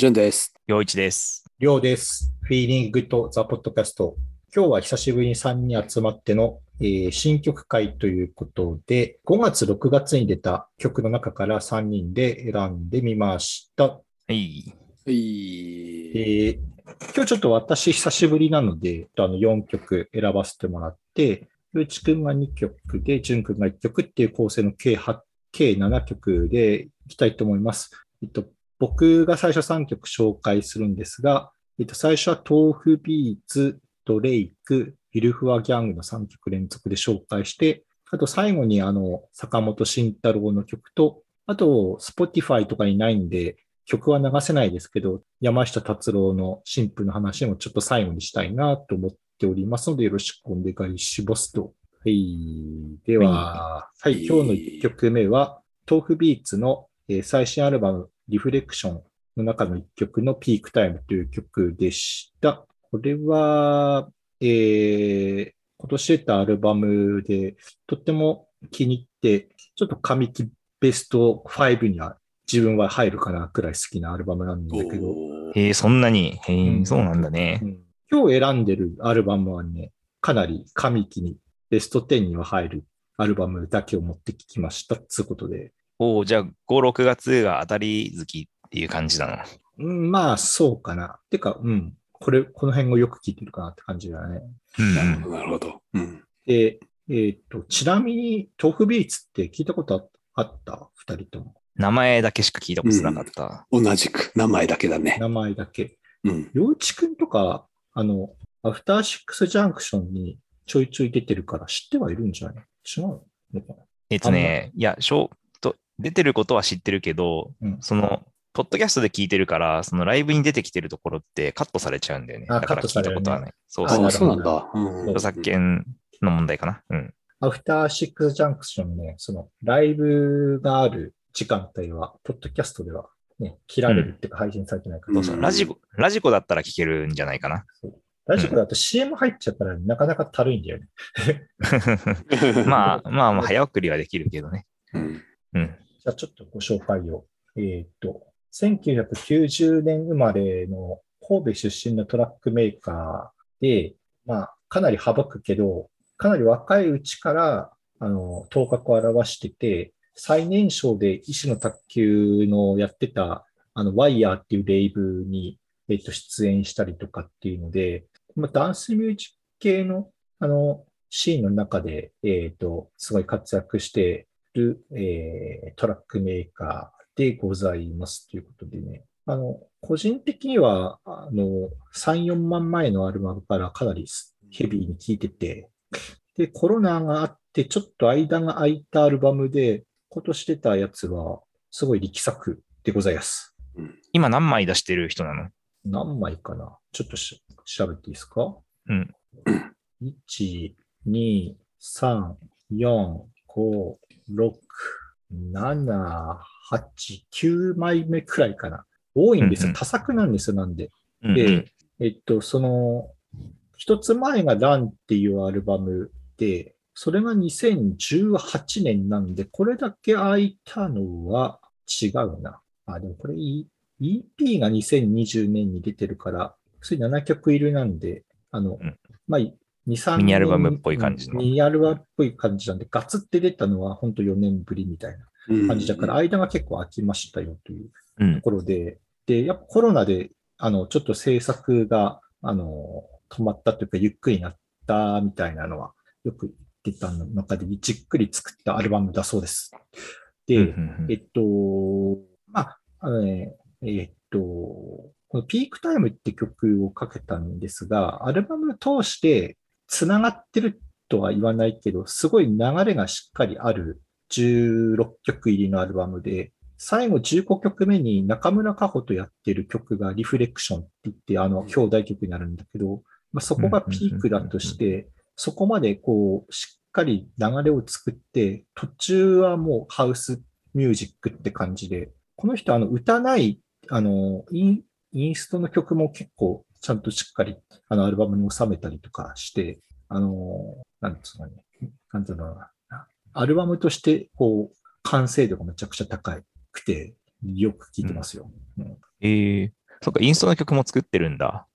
潤です。陽一です。りょうです。Feeling Good The Podcast。今日は久しぶりに3人集まっての、えー新曲会ということで、5月、6月に出た曲の中から3人で選んでみました。はい。はい。えー今日ちょっと私久しぶりなので、あの4曲選ばせてもらって、ゆうちくんが2曲で、じゅんくんが1曲っていう構成の計8、計7曲でいきたいと思います。えっと、僕が最初3曲紹介するんですが、えっと、最初は豆腐ビーツ、ドレイク、イルフワギャングの3曲連続で紹介して、あと最後にあの、坂本慎太郎の曲と、あと、Spotify とかにないんで、曲は流せないですけど、山下達郎の新婦の話もちょっと最後にしたいなと思っておりますので、よろしくお願いしますと。はい。では、はい、今日の1曲目は、豆腐ビーツの、えー最新アルバム、リフレクションの中の1曲のピークタイムという曲でした。これは、えー今年出たアルバムで、とっても気に入って、ちょっと上期ベスト5には自分は入るかなくらい好きなアルバムなんだけど、えー、そんなに、えーうんそうなんだねう。ん今日選んでるアルバムはね、かなり上期にベスト10には入るアルバムだけを持ってきました。つうことで。おおじゃあ、5、6月が当たり月っていう感じなの。うん、まあ、そうかな。てか、うん。これ、この辺をよく聞いてるかなって感じだね。うんなるほど、なるほど。うん。で、えーっと、ちなみに、豆腐ビーツって聞いたことああった？二人とも。名前だけしか聞いたことなかった。同じく、名前だけだね。名前だけ。うん。洋一くんとか、あの、アフターシックスジャンクションにちょいちょい出てるから知ってはいるんじゃない？違うのかな？えっとね、いや、しょうと出てることは知ってるけど、うんその、ポッドキャストで聞いてるから、そのライブに出てきてるところってカットされちゃうんだよね。あだから聞いカットされるねたことはない。そうあそうそうなんだ。うん。著作権の問題かな。うん。アフターシックスジャンクションね、そのライブがある時間帯は、ポッドキャストではね、切られるっていうか配信されてないから、うんそうそう。ラジコ、ラジコだったら聞けるんじゃないかな。ラジコだと CM 入っちゃったらなかなかたるいんだよね。まあまあまあ、早送りはできるけどね。うん。うん。じゃあちょっとご紹介を。えーっと、1990年生まれの神戸出身のトラックメーカーで、まあ、かなり幅くけど、かなり若いうちから、あの、頭角を現してて、最年少で医師の卓球のやってた、あの、ワイヤーっていうレイブに、えっと、出演したりとかっていうので、まあ、ダンスミュージック系の、あの、シーンの中で、えっと、すごい活躍してる、えートラックメーカーでございますということでね。あの、個人的には、あの、3、4万前のアルバムからかなりヘビーに聴いてて、で、コロナがあって、ちょっと間が空いたアルバムで、今年出たやつは、すごい力作でございます。今何枚出してる人なの？何枚かな？ちょっとし調べていいですか？うん。1、2、3、4、5、6、7、8、9枚目くらいかな。多いんですよ。多作なんですよ、なんで。うんうんで、えっと、その、一つ前がランっていうアルバムで、それが2018年なんで、これだけ空いたのは違うな。あ、でもこれ E- EP が2020年に出てるから、それ7曲入りなんで、あの、うんまあ、2、3ミニアルバムっぽい感じの。うんミニアルバムっぽい感じなんで、ガツって出たのは本当4年ぶりみたいなうん。感じだから、間が結構空きましたよといううん。ところで、で、やっぱコロナで、あの、ちょっと制作が、あの、止まったというか、ゆっくりになったみたいなのは、よく言ってたの中で、じっくり作ったアルバムだそうです。で、えっと、まあ、あのね、えっと、このピークタイムって曲をかけたんですが、アルバムを通して繋がってるとは言わないけど、すごい流れがしっかりある16曲入りのアルバムで、最後15曲目に中村佳穂とやってる曲がリフレクションって言って、あの、兄弟曲になるんだけど、まあ、そこがピークだとして、そこまでこう、しっかり流れを作って、途中はもうハウスミュージックって感じで、この人あの歌ない、あの、インインストの曲も結構ちゃんとしっかりあのアルバムに収めたりとかして、あの、なんつうのね、なんつうのかな、アルバムとしてこう、完成度がめちゃくちゃ高くて、よく聴いてますよ。うんええそっか、インストの曲も作ってるんだ。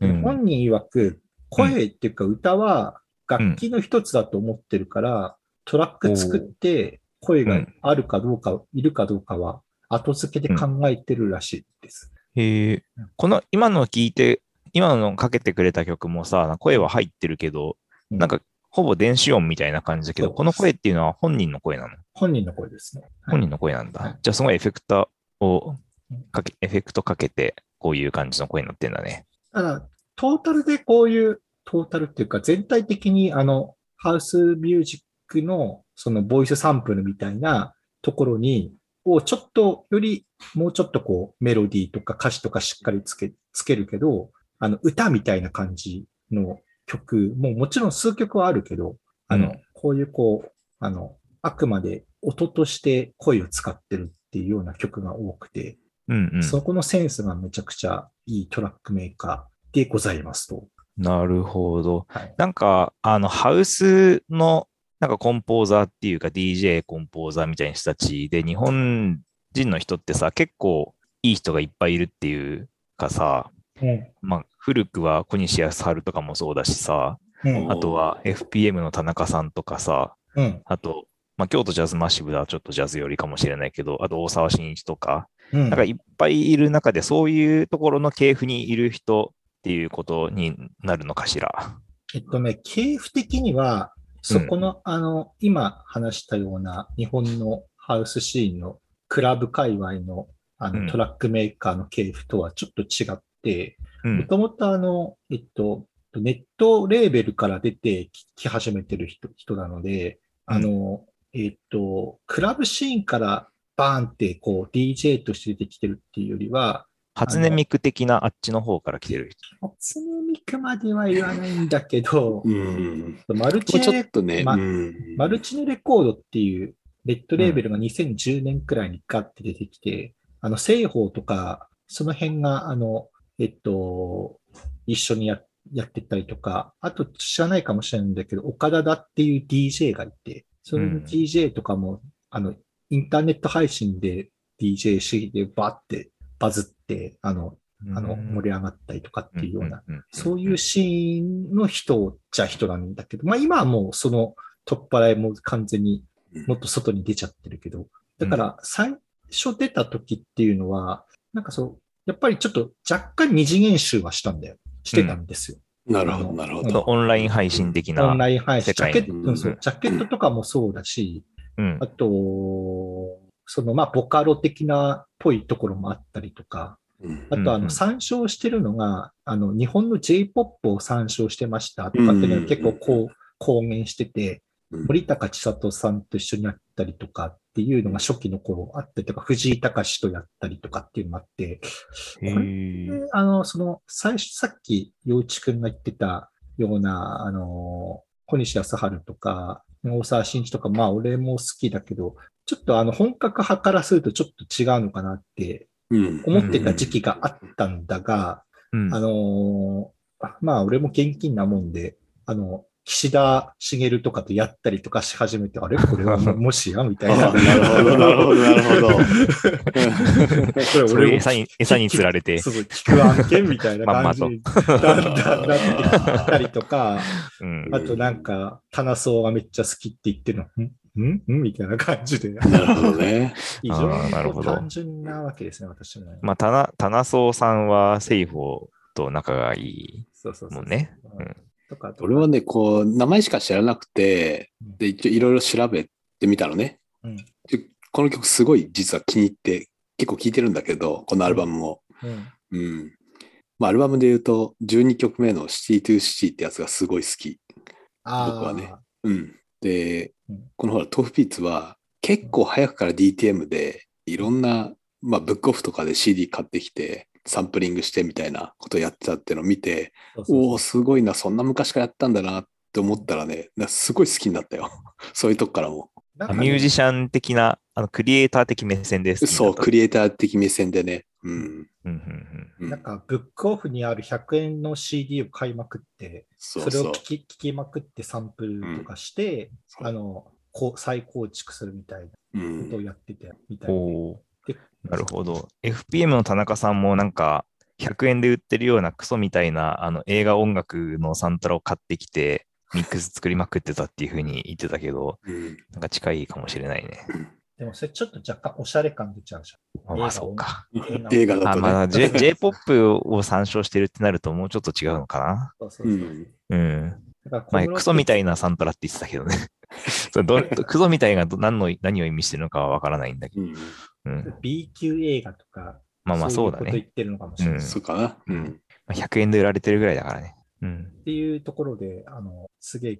うん。本人曰く、声っていうか歌は楽器の一つだと思ってるから、トラック作って声があるかどうか、いるかどうかは後付けで考えてるらしいです。へえうん。この今の聞いて、今のかけてくれた曲もさ、声は入ってるけど、うんなんかほぼ電子音みたいな感じだけど、この声っていうのは本人の声なの？本人の声ですね。はい本人の声なんだ。はいじゃあすごいエフェクターをうんかけ、エフェクトかけて、こういう感じの声になってんだね。ただ、トータルでこういう、トータルっていうか全体的にあの、ハウスミュージックのそのボイスサンプルみたいなところに、をちょっとよりもうちょっとこうメロディーとか歌詞とかしっかりつけ、つけるけど、あの歌みたいな感じの曲ももちろん数曲はあるけど、あの、うんこういうこう、あの、あくまで音として声を使ってるっていうような曲が多くて、うんうん。そこのセンスがめちゃくちゃいいトラックメーカーでございますと。なるほど。はい。なんか、あの、ハウスの、なんかコンポーザーっていうか DJ コンポーザーみたいな人たちで、日本人の人ってさ、結構いい人がいっぱいいるっていうかさ、うん。まあ、古くは小西康晴とかもそうだしさ、うん。あとは FPM の田中さんとかさ、うん。あと、まあ、京都ジャズマッシブではちょっとジャズ寄りかもしれないけど、あと大沢慎一とか、うん。なんかいっぱいいる中で、そういうところの系譜にいる人っていうことになるのかしら？えっとね、系譜的には、そこの、あの、今話したような日本のハウスシーンのクラブ界隈のあうん。のトラックメーカーの系譜とはちょっと違って、うん。もともとあの、えっと、ネットレーベルから出てきき始めてる人人なので、あの、えっと、クラブシーンからバーンってこう DJ として出てきてるっていうよりは、初音ミク的なあっちの方から来てる人。初音ミクまでは言わないんだけど、うん。マルチネっとね、まうん。マルチネレコードっていうレッドレーベルが2010年くらいにガッて出てきて、あの、西方とか、その辺が、あの、えっと、一緒にややってたりとか、あと知らないかもしれないんだけど、岡田だっていう DJ がいて、そのうん DJ とかも、あの、インターネット配信で DJ 主義でバーってバズって、あの、あの、盛り上がったりとかっていうような、んんんそういうシーンの人じゃ人なんだけど、まあ今はもうその取っ払いも完全にもっと外に出ちゃってるけど、だから最初出た時っていうのは、なんかそう、やっぱりちょっと若干二次元集はしたんだよ。してたんですよ。なるほど、なるほど。オンライン配信的な。オンライン配信。ジャケット、うんジャケットとかもそうだし、うんあ。と、そのまあボカロ的なっぽいところもあったりとか、うん。あと、あの、参照してるのが、あの、日本の J-POP を参照してましたとかっていうのうんは結構こう、公言してて、うん。森高千里さんと一緒にやったりとかっていうのが初期の頃あったりとか、藤井隆とやったりとかっていうのがあって、へー。であの、その、最初、さっき、陽一くんが言ってたような、あの、小西康晴とか、大沢慎一とか、まあ、俺も好きだけど、ちょっとあの、本格派からするとちょっと違うのかなってうん。思ってた時期があったんだが、うんあのーまあ、俺も現金なもんで、あの、岸田茂とかとやったりとかし始めて、あれ？これはも もしや？みたいな。あなるほど、なるほど、なるほど。これ俺も餌に、餌に釣られて。そうそう、聞く案件みたいな 感じにだんだんなってきたりとか、うんあとなんか、棚層がめっちゃ好きって言ってるの、ん？ん？ん？みたいな感じで、なるほどね。なるほど単純なわけですね、私もね。まあ、たな、タナソウさんはセイフォと仲がいいそうそうそう。もんね。うんうんとか俺はね、こう、名前しか知らなくて、で、一応いろいろ調べてみたのね。うんでこの曲すごい実は気に入って、結構聴いてるんだけど、このアルバムも。うんうん。まあ、アルバムで言うと、12曲目のシティトゥシティってやつがすごい好き。あ僕はねうん。でうん、このほら、トーフピーツは結構早くから DTM でいろんな、まあ、ブックオフとかで CD 買ってきて、サンプリングしてみたいなことをやってたっていうのを見て、そうそうそうおお、すごいな、そんな昔からやったんだなって思ったらね、なすごい好きになったよ。そういうとこからも。ねミュージシャン的な、あの、クリエイター的目線です。そう、クリリエイター的目線でね。うん。うんうんうんなんか、ブックオフにある100円の CD を買いまくって、そそうそうれを聞。き聞きまくってサンプルとかして、そうあの、こう再構築するみたいなうことをん。やってて、みたうん。いで。なるほど。FPM の田中さんもなんか、100円で売ってるようなクソみたいなあの映画音楽のサントラを買ってきて、ミックス作りまくってたっていうふうに言ってたけど、うんなんか近いかもしれないね。でもそれちょっと若干おしゃれ感出ちゃうじまあまあ、そうか。あ、映画だとね。まあ、J、J-POP を参照してるってなるともうちょっと違うのかな。ゃん。そうそうそう。うん。まあ、クソみたいいなサントラって言ってたけどね。クソみたいがど何の何を意味してるのかはわからないんだけど。うん。うん。B 級映画とか、まあまあそうだね。いこと言ってるのかもしれない。うんそうかな。うん。まあ100円で売られてるぐらいだからね。うん。っていうところで、あの、すげえ、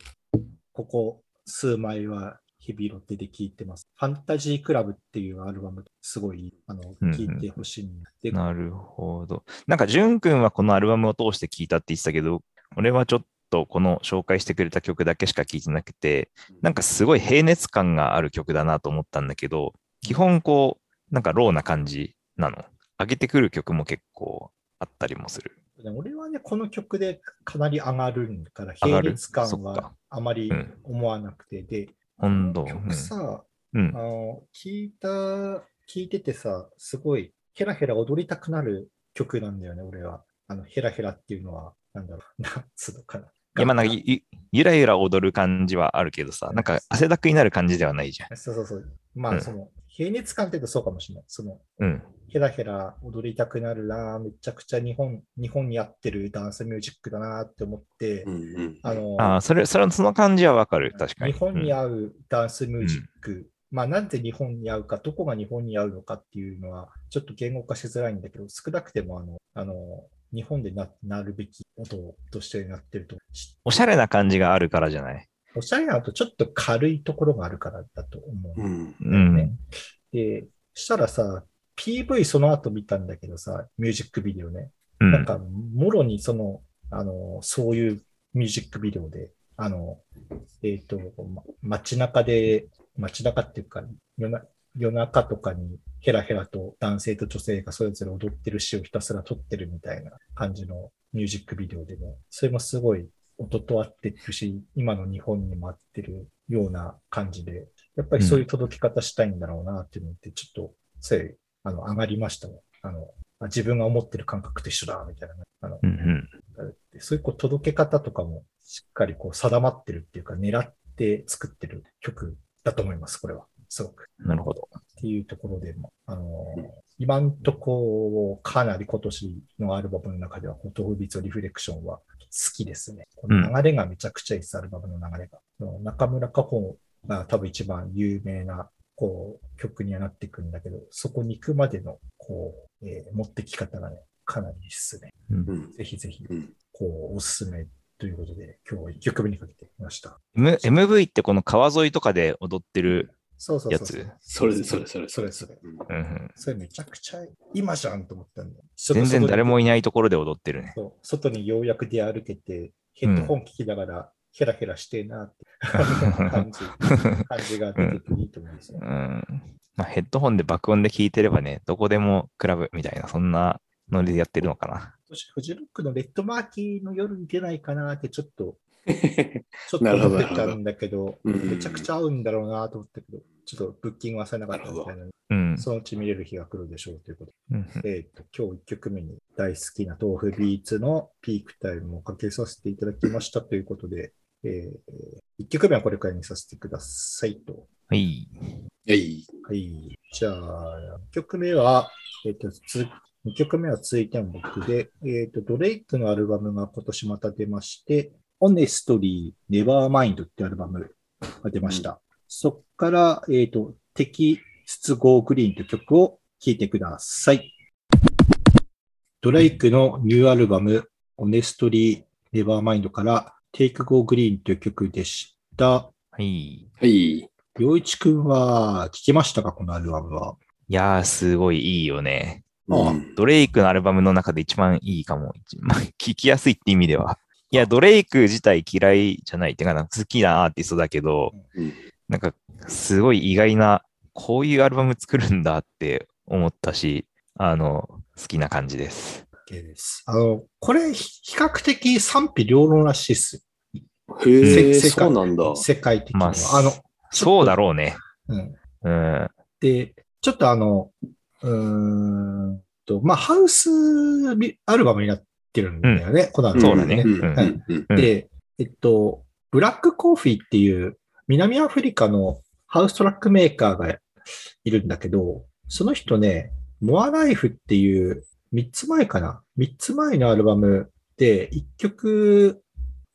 ここ数枚は日々ロテで聴いてます。ファンタジークラブっていうアルバム、すごい、あの、うんうん聴いてほしいんで、なるほど。なんか、ジュン君はこのアルバムを通して聞いたって言ってたけど、俺はちょっとこの紹介してくれた曲だけしか聞いてなくて、なんかすごい平熱感がある曲だなと思ったんだけど、基本こう、なんかローな感じなの？上げてくる曲も結構あったりもする。で俺はね、この曲でかなり上がるから、上がる？平熱感はあまりうん思わなくて、で、本当。曲さ、うんあ。の、聞いた、聞いててさ、すごい、ヘラヘラ踊りたくなる曲なんだよね、俺は。あの、ヘラヘラっていうのは、なんだろう、なんつうのかな。いや、まあなんかゆ、ゆらゆら踊る感じはあるけどさ、なんか汗だくになる感じではないじゃん。そうそうそう。まあ、うんその、平熱感って言うとそうかもしれない。その、うん。ヘラヘラ踊りたくなるな、めちゃくちゃ日本、日本に合ってるダンスミュージックだなって思って、うんうん。あの、ああ、それ、それ、その感じはわかる。確かに。日本にうん合うダンスミュージック、まあなんで日本に合うか、どこが日本に合うのかっていうのは、ちょっと言語化しづらいんだけど、少なくてもあの、あの、日本でななるべき音としてなってると。しおしゃれな感じがあるからじゃない？おしゃれなのとちょっと軽いところがあるからだと思う。うん。うん。ねで、したらさ、PV その後見たんだけどさ、ミュージックビデオね。うん。なんか、もろにその、あの、そういうミュージックビデオで、あの、えっ、と、ま街中で、街中っていうか、夜な夜中とかにヘラヘラと男性と女性がそれぞれ踊ってる詩をひたすら撮ってるみたいな感じのミュージックビデオでね、それもすごい音と合ってるし、今の日本にも合ってるような感じで、やっぱりそういう届き方したいんだろうなっていうのって、ちょっと、それ、あの、上がりましたね。あの、あ自分が思ってる感覚と一緒だ、みたいなね。あの、うんうん。そういうこう届け方とかもしっかりこう定まってるっていうか、狙って作ってる曲だと思います、これは。すごく。なるほど。っていうところでも、あのー今んとこ、かなり今年のアルバムの中では、フォトフビーツリフレクションは好きですね。この流れがめちゃくちゃいいです、アルバムの流れが。中村佳穂が多分一番有名な、こう、曲にはなっていくんだけど、そこに行くまでの、こう、えー持ってき方がね、かなりいいですね。うんうん。ぜひぜひ、うん。こう、おすすめということで、今日は1曲目にかけてみました。M、MV ってこの川沿いとかで踊ってるそうそうそうそれそれそれそれそれ。うんうんうん、それめちゃくちゃ今じゃんと思ったんだよ。全然誰もいいないところで踊ってるね。そう外にようやく出歩けて、ヘッドホン聞きながらヘラヘラしてえなって感じ、感じが出てていいと思うんですよう。んまあ、ヘッドホンで爆音で聴いてればね、どこでもクラブみたいな、そんなノリでやってるのかな。フジロックのレッドマーキーの夜に出ないかなってちょっと、ちょっと思ってたんだけど、どうんめちゃくちゃ合うんだろうなと思ったけど、ちょっとブッキングはされなかったみたいな、うん。そのうち見れる日が来るでしょうということで。うんえっ、と、今日1曲目に大好きな豆腐ビーツのピークタイムをかけさせていただきましたということで、え1曲目はこれくらいにさせてくださいと。はい。えい。はい。じゃあ、1曲目は、えっ、と、つ、2曲目は続いての僕で、えっ、と、ドレイクのアルバムが今年また出まして、Honestly Nevermind ってアルバムが出ました。そっから、えっ、と、敵出合グリーンという曲を聴いてください。ドレイクのニューアルバム、Honestly Nevermind から Take Go Green という曲でした。はい。はい。洋一くんは聞きましたか？このアルバムは。いやー、すごいいいよね。うんドレイクのアルバムの中で一番いいかも。一番聞きやすいって意味では。いや、ドレイク自体嫌いじゃない。てか、なんか好きなアーティストだけど、うんなんか、すごい意外な、こういうアルバム作るんだって思ったし、あの、好きな感じです。OK です。あの、これ、ひ比較的賛否両論らしいっす。へそうなんだ。世界的には。まああの、そうだろうね。うん。うん。で、ちょっとあの、うーん、と、まあ、ハウスアルバムになってるんだよね、このアルバムそうだね。で、えっと、ブラックコーフィーっていう南アフリカのハウストラックメーカーがいるんだけど、その人ね、モアライフっていう3つ前かな ?3 つ前のアルバムで1曲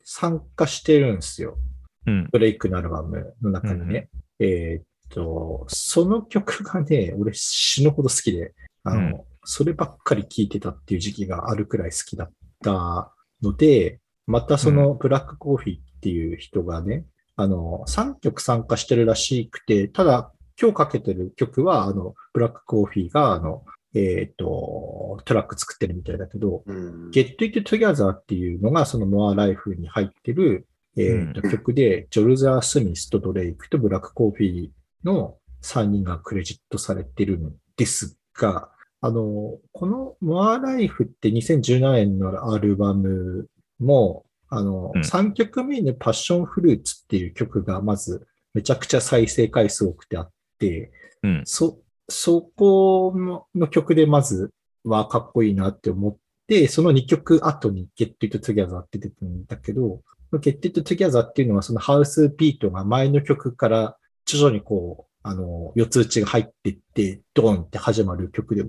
参加してるんですよ。うん。ブレイクのアルバムの中にね。えーっと、その曲がね、俺死ぬほど好きで、あの、うんそればっかり聴いてたっていう時期があるくらい好きだったので、またそのブラックコーヒーっていう人がね、あの、3曲参加してるらしくて、ただ今日かけてる曲は、あの、ブラックコーヒーが、あの、えーっと、トラック作ってるみたいだけど、うん。Get It Together っていうのがその More Life に入ってる、えーとうん曲で、ジョルザー・スミスとドレイクとブラック・コーフィーの3人がクレジットされてるんですが、あの、この More Life って2017年のアルバムも、あの、うん3曲目のパッションフルーツっていう曲がまずめちゃくちゃ再生回数多くてあって、うん。そ、そこのの曲でまずはかっこいいなって思って、その2曲後に Get It Together って出てるんだけど、Get It Together っていうのはそのハウスビートが前の曲から徐々にこう、あの、四つ打ちが入ってって、ドンって始まる曲で、う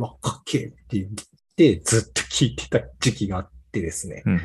わ、かっけえって言って、ずっと聴いてた時期があってですね。うん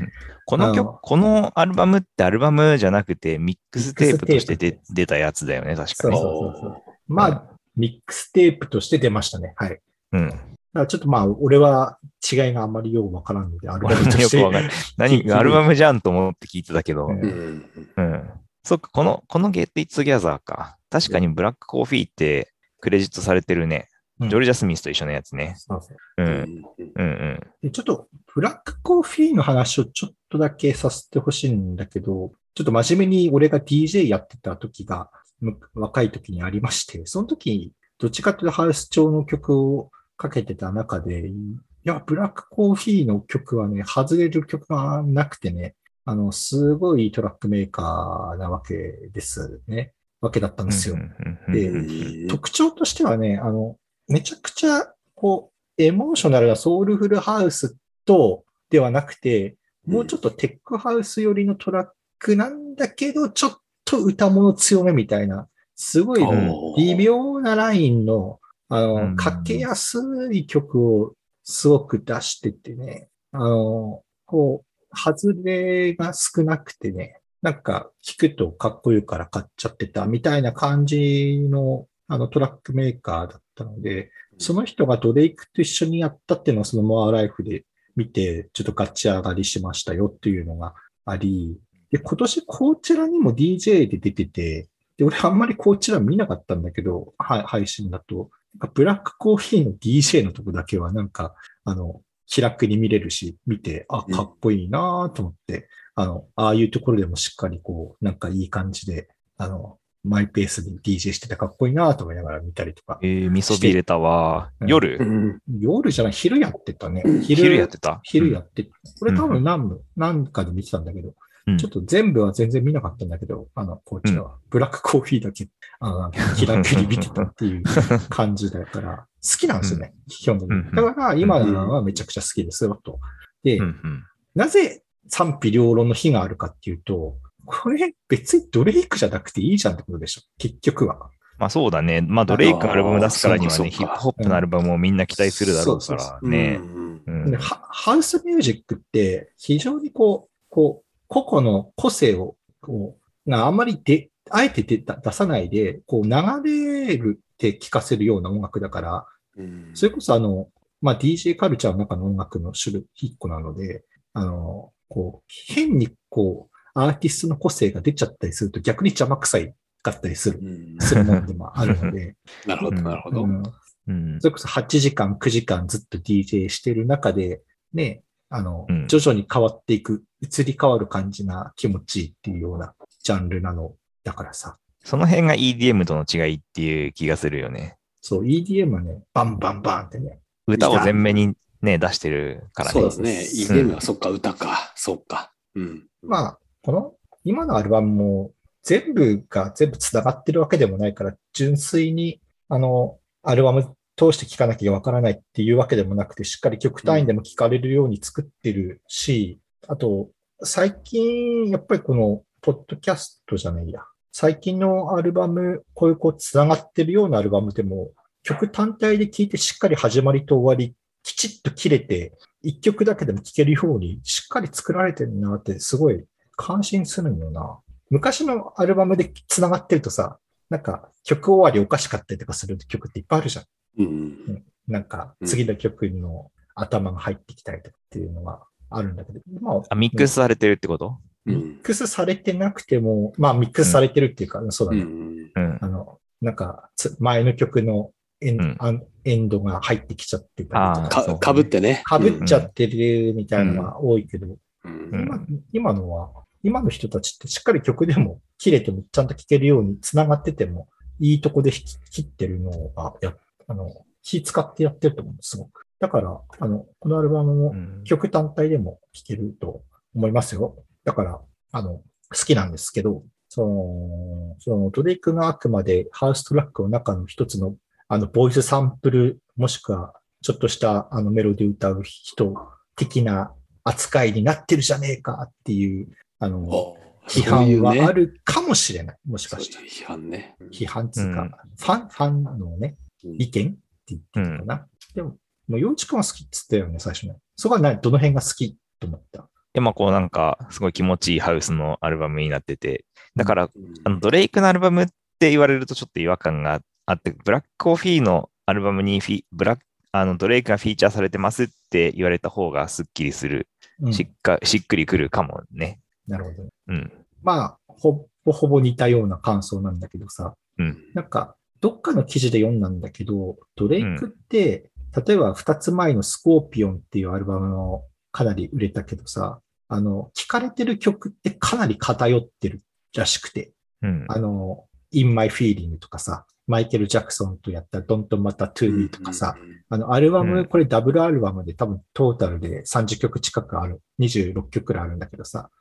この曲、このアルバムってアルバムじゃなくてミックステープとして出たやつだよね、確かそうに。そうそうそう。まあ、ミックステープとして出ましたね。はい。うん。だからちょっとまあ、俺は違いがあんまりようわからんので、アルバムとして。よくわかんない。何、アルバムじゃんと思って聞いてたけど。ううんん。うん。そっか、この、この Get It Together か。確かにブラックコーヒーってクレジットされてるね。うんジョルジャ・スミスと一緒のやつね。そうそうんん。うんうん。でちょっと、ブラックコーヒーの話をちょっとだけさせてほしいんだけど、ちょっと真面目に俺が DJ やってた時が、む若い時にありまして、その時、どっちかというとハウス調の曲をかけてた中で、いや、ブラックコーヒーの曲はね、外れる曲がなくてね、あの、すごいトラックメーカーなわけですね。わけだったんですよ。でうん特徴としてはね、あの、めちゃくちゃ、こう、エモーショナルなソウルフルハウスと、ではなくて、もうちょっとテックハウス寄りのトラックなんだけど、ちょっと歌物強めみたいな、すごい微妙なラインの、あうん。の、かけやすい曲をすごく出しててね、あの、こう、外れが少なくてね、なんか聞くとかっこいいから買っちゃってたみたいな感じのあのトラックメーカーだったので、その人がドレイクと一緒にやったっていうのをそのモアライフで見て、ちょっとガチ上がりしましたよっていうのがあり、で、今年こちらにも DJ で出てて、で、俺あんまりこちら見なかったんだけど、はい、配信だと、ブラックコーヒーの DJ のとこだけはなんか、あの、気楽に見れるし、見て、あ、かっこいいなと思って、あの、ああいうところでもしっかりこう、なんかいい感じで、あの、マイペースで DJ しててかっこいいなと思いながら見たりとか。えー、味噌ビレタは、うん夜、うん夜じゃない、昼やってたね。昼やってた昼やって、これ多うん分何部、何かで見てたんだけど、うんちょっと全部は全然見なかったんだけど、あの、こちらは、ブラックコーヒーだけ、あの、気楽に見てたっていう感じだから、好きなんですよね、基本的に。うんだから、今のはめちゃくちゃ好きですよ、と。で、うんうん。なぜ賛否両論の日があるかっていうと、これ別にドレイクじゃなくていいじゃんってことでしょ、結局は。まあそうだね。まあドレイクアルバム出すからにはね、ヒップホップのアルバムをみんな期待するだろうからね。ハハウスミュージックって非常にこう、こう、個々の個性を、こう、なあんまりで、あえて出た出さないで、こう流れるって聞かせるような音楽だから、うん。それこそあの、まあ、DJ カルチャーの中の音楽の種類、一個なので、あの、こう、変にこう、アーティストの個性が出ちゃったりすると逆に邪魔くさいかったりする、うんするもんでもあるので、なるほど、なるほど。うんうんそれこそ8時間、9時間ずっと DJ してる中で、ね、あの、うん徐々に変わっていく、移り変わる感じが気持ちいいっていうようなジャンルなのだからさ。その辺が EDM との違いっていう気がするよね。そう、EDM はね、バンバンバンってね。歌を前面にね、出してるからねそうで。すね。EDM はそっか、歌か。そっか。うん。まあ、この、今のアルバムも全部が全部繋がってるわけでもないから、純粋に、あの、アルバム通して聴かなきゃわからないっていうわけでもなくて、しっかり曲単位でも聴かれるように作ってるし、あと、最近、やっぱりこの、ポッドキャストじゃないや。最近のアルバム、こういうこう、繋がってるようなアルバムでも、曲単体で聴いてしっかり始まりと終わり、きちっと切れて、一曲だけでも聴けるように、しっかり作られてるなって、すごい感心するんよな。昔のアルバムで繋がってるとさ、なんか曲終わりおかしかったりとかする曲っていっぱいあるじゃん。うん。なんか次の曲の頭が入ってきたりとかっていうのがあるんだけど、まあ、ミックスされてるってこと？ミックスされてなくても、まあミックスされてるっていうか、うん、そうだね。うん、あの、なんか、前の曲のエンうん、エンドが入ってきちゃってたりとか。かぶってね。かぶっちゃってるみたいなのが多いけど、今今のは、今の人たちってしっかり曲でも切れてもちゃんと聴けるように繋がってても、いいとこで切ってるのが、や、あの、気使ってやってると思うすごく。だから、あの、このアルバムも曲単体でも聴けると思いますよ。だから、あの、好きなんですけど、その、そのドレイクがあくまでハウストラックの中の一つの、あの、ボイスサンプル、もしくは、ちょっとしたあのメロディー歌う人的な扱いになってるじゃねえかっていう、あの、批判はあるかもしれない。もしかしたら。批判ね。批判つうか、うん、ファン、ファンのね、意見って言ってたかな。うん、でも、もう、洋一くんは好きって言ったよね、最初ね。そこは何、どの辺が好きと思った？で、まあ、こうなんか、すごい気持ちいいハウスのアルバムになってて、だから、あの、ドレイクのアルバムって言われるとちょっと違和感があって、ブラックコーヒーのアルバムにフィ、ブラック、あの、ドレイクがフィーチャーされてますって言われた方がすっきりする、しっか、しっくりくるかもね。なるほど。うん。まあ、ほぼほぼ似たような感想なんだけどさ、うん、なんか、どっかの記事で読んだんだけど、ドレイクって、うん、例えば二つ前のスコーピオンっていうアルバムもかなり売れたけどさ、あの、聴かれてる曲ってかなり偏ってるらしくて、うん、あの、In My Feeling とかさ、マイケル・ジャクソンとやった Don't Matter to Me とかさ、あの、アルバム、これダブルアルバムで多分トータルで30曲近くある、26曲くらいあるんだけどさ、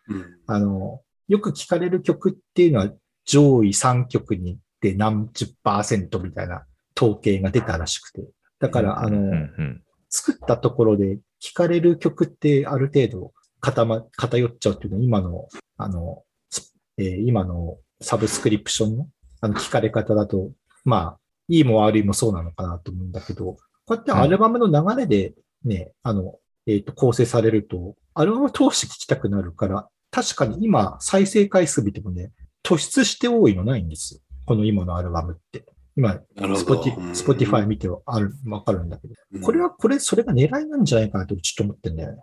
あの、よく聴かれる曲っていうのは上位3曲にって何十パーセントみたいな統計が出たらしくて。だから、あの、作ったところで聴かれる曲ってある程度偏っちゃうっていうのは今の、あの、えー、今のサブスクリプションのあの聞かれ方だと、まあ、いいも悪いもそうなのかなと思うんだけど、こうやってアルバムの流れでね、あの、えっ、ー、と、構成されると、アルバムを通して聴きたくなるから、確かに今、再生回数見てもね、突出して多いのないんですよ。この今のアルバムって。今、 Spoti、Spotify 見てある、わかるんだけど、これは、これ、それが狙いなんじゃないかなとちょっと思ってんだよね。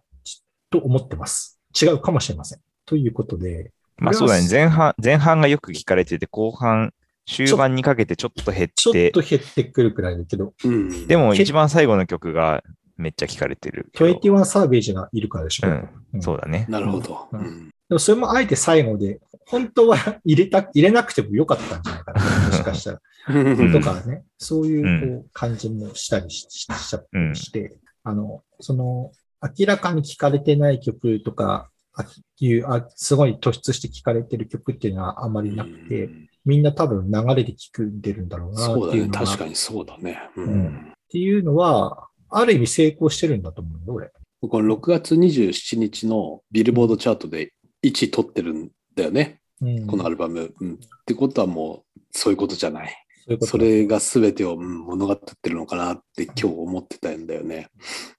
と思ってます。違うかもしれません。ということで。まあそうだね。前半、前半がよく聞かれてて、後半、終盤にかけてちょっと減って。ちょっと減ってくるくらいだけど。うん、でも一番最後の曲がめっちゃ聞かれてる。21 Savage がいるからでしょ。うんうん、そうだね。なるほど。うん、でもそれもあえて最後で、本当は入れた、入れなくてもよかったんじゃないかな。もしかしたら。とかね、そういうこう感じもしたりししちゃったりして、あの、その、明らかに聴かれてない曲とか、あいうあすごい突出して聴かれてる曲っていうのはあまりなくて、みんな多分流れで聴くんでるんだろうなっていうのは。そうだね。確かにそうだね。うん。っていうのは、ある意味成功してるんだと思うよ、俺。この6月27日のビルボードチャートで1位取ってるんだよね。うん、このアルバム、うん。ってことはもう、そういうことじゃない。それが全てを、うん、物語ってるのかなって今日思ってたんだよね。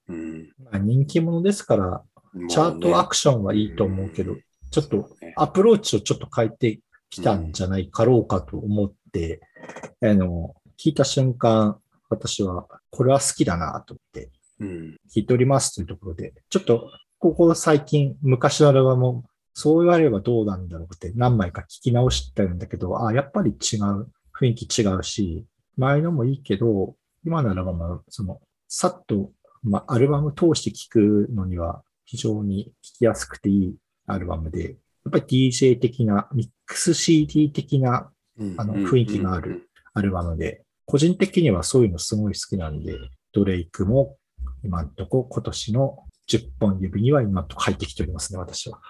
うん、まあ、人気者ですから、チャートアクションはいいと思うけど、ね、ちょっとアプローチをちょっと変えてきたんじゃないかろうかと思って、あの、聞いた瞬間、私はこれは好きだなと思って聞いておりますというところで、ちょっとここ最近昔のアルバムそう言われればどうなんだろうって何枚か聞き直してるんだけど、あ、やっぱり違う、雰囲気違うし、前のもいいけど、今のアルバムはその、さっと、まあ、アルバム通して聞くのには非常に聞きやすくていいアルバムで、っぱり DJ 的な、ミックス CD 的なあの雰囲気があるアルバムで、個人的にはそういうのすごい好きなんで、ドレイクも今んとこ今年の10本指には今と入ってきておりますね、私は。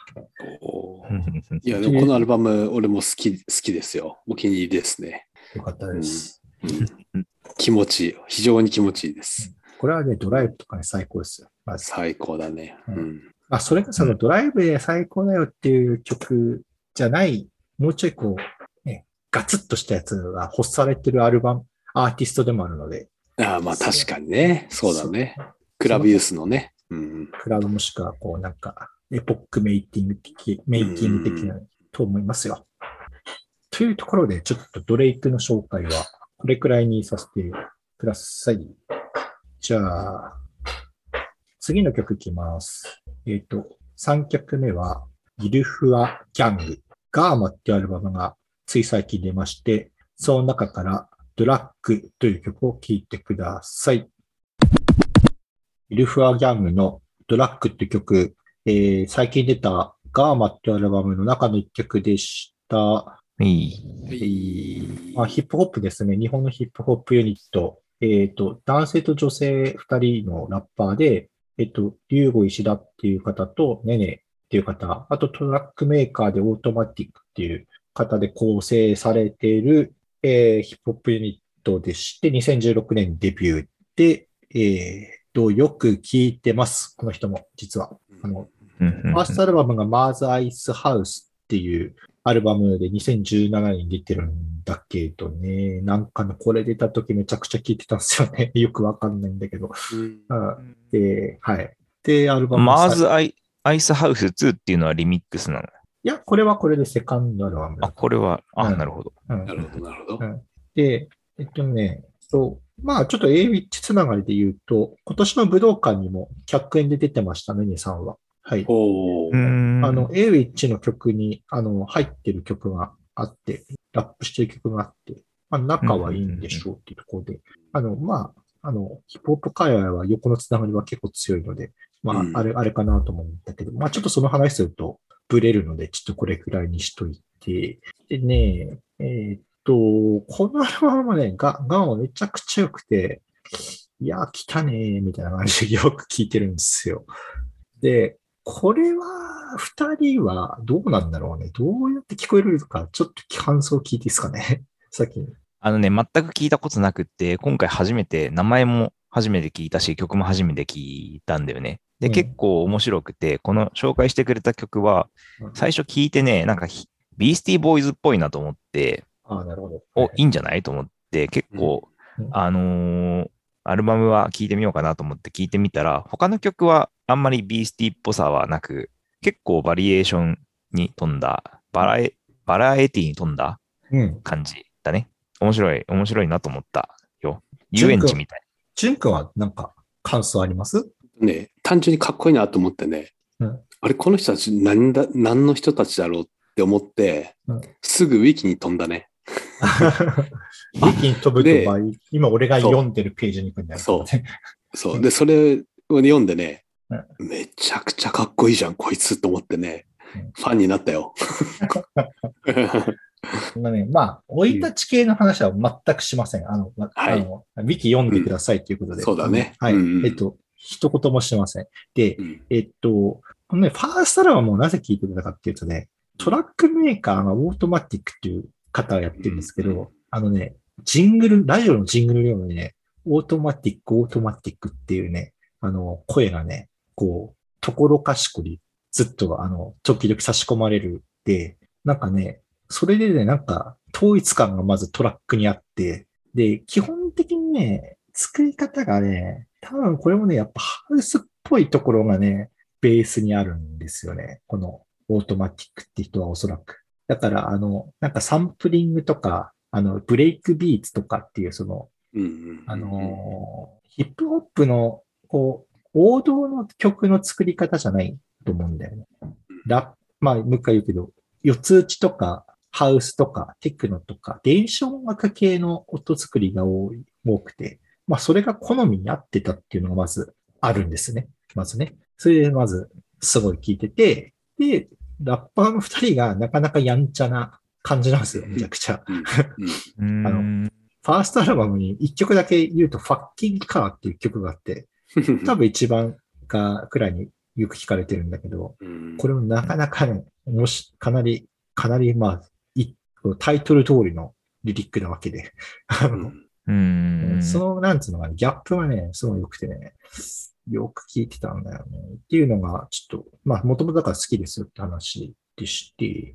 いや、でもこのアルバム、俺も好き、好きですよ。お気に入りですね。よかったです。うん気持ちいい。非常に気持ちいいです。これはね、ドライブとかね、最高ですよ。まず。最高だね。うん。まあ、それがそのドライブで最高だよっていう曲じゃない、もうちょいこう、ね、ガツッとしたやつが欲されてるアルバム、アーティストでもあるので、ああ、まあ確かにね。そうだね。クラブユースのね。うん。クラウドもしくはこうなんか、エポックメイキング的、メイキング的なと思いますよ。というところで、ちょっとドレイクの紹介はこれくらいにさせてください。じゃあ、次の曲いきます。えっ、と、3曲目は、ギルフア・ギャング、ガーマっていうアルバムがつい最近出まして、その中からドラッグという曲を聴いてください。ギルフア・ギャングのドラッグって曲、えー最近出たガーマっていうアルバムの中の一曲でした。いい。えーまあ、ヒップホップですね。日本のヒップホップユニット。えっ、と、男性と女性二人のラッパーで、えっ、と、リュウゴ石田っていう方と、ネネっていう方、あとトラックメーカーでオートマティックっていう方で構成されている、えーヒップホップユニットでして、2016年にデビューで、えーと、よく聞いてます。この人も、実は。あの、ファーストアルバムがマーズ・アイス・ハウスっていうアルバムで2017年に出てるんだけどね、なんかね、これ出た時めちゃくちゃ聴いてたんですよね。よくわかんないんだけど。うんうんで、はい。で、アルバムマーさズアイアイスハウス2っていうのはリミックスなの？いや、これはこれでセカンドアルバムだあ、これは、あ、うんなるほど。うんなるほど、なるほど。で、えっとね、そうまあちょっと A ウィッチつながりで言うと、今年の武道館にも100円で出てましたね、ネさんは。はい。お。あの、エイウィッチの曲に、あの、入ってる曲があって、ラップしてる曲があって、まあ、仲はいいんでしょうっていうところで、あの、まあ、あの、ヒップホップ界隈は横のつながりは結構強いので、まあう、んあれ、あれかなと思うんだけど、まあ、ちょっとその話すると、ブレるので、ちょっとこれくらいにしといて、でね、えーっと、このアルバムもね、ガガンはめちゃくちゃ良くて、いや、来たねー、みたいな感じでよく聞いてるんですよ。で、これは、二人はどうなんだろうね。どうやって聞こえるか、ちょっと感想聞いていいですかね。あのね、全く聞いたことなくって、今回初めて、名前も初めて聞いたし、曲も初めて聞いたんだよね。で、うん結構面白くて、この紹介してくれた曲は、最初聞いてね、なんかひ、ビースティーボーイズっぽいなと思って、ああ、なるほど。お、いいんじゃない？と思って、結構、うんあのーアルバムは聴いてみようかなと思って聞いてみたら、他の曲はあんまりビースティーっぽさはなく、結構バリエーションに富んだ、バラエ、バラエティに富んだうん。感じだね。面白い、面白いなと思ったよ。遊園地みたい。ジュン君はなんか感想あります？ね、単純にかっこいいなと思ってね、うんあれ、この人たち何だ、何の人たちだろうって思って、うんすぐウィキに飛んだね。一気に飛ぶでと場合、今俺が読んでるページに行くんだよ。そうそうう。んで、それを読んでねう、めちゃくちゃかっこいいじゃん、こいつと思ってねうん、ファンになったよ。まあね、まあ、生い立ち系の話は全くしません。あの、まはいあの、ウィキ読んでくださいということで。うんそうだねはい。うんうんえっと、一言もしません。でう、んえっと、このね、ファーストアルバムをなぜ聴いてくれたかっていうとね、トラックメーカーがオートマティックっていう方がやってるんですけど、うんあのね、ジングル、ラジオのジングルのようにね、Automatic、Automatic っていうね、あの、声がね、こう、ところかしこにずっと、あの、時々差し込まれるで、なんかね、それでね、なんか、統一感がまずトラックにあって、で、基本的にね、作り方がね、多分これもね、やっぱハウスっぽいところがね、ベースにあるんですよね。このオートマティックって人はおそらく。だから、あの、なんかサンプリングとか、あの、ブレイクビーツとかっていう、その、うんうんあのーヒップホップの、こう、王道の曲の作り方じゃないと思うんだよね。ラまあ、もう一回言うけど、四つ打ちとか、ハウスとか、テクノとか、電子音楽系の音作りが多い、多くて、まあ、それが好みに合ってたっていうのがまずあるんですね。まずね。それでまず、すごい聞いてて、で、ラッパーの二人がなかなかやんちゃな感じなんですよ、めちゃくちゃ。うんうー ん。ファーストアルバムに一曲だけ言うと、ファッキングカーっていう曲があって、う ん多分一番がくらいによく聞かれてるんだけど、うんこれもなかなかね、もし、かなり、かなり、まあ、いタイトル通りのリリックなわけで、あのうんうん。その、なんつうのかな、ギャップがね、すごい良くてね、よく聞いてたんだよね。っていうのが、ちょっと、まあ、もともとだから好きですよって話でして、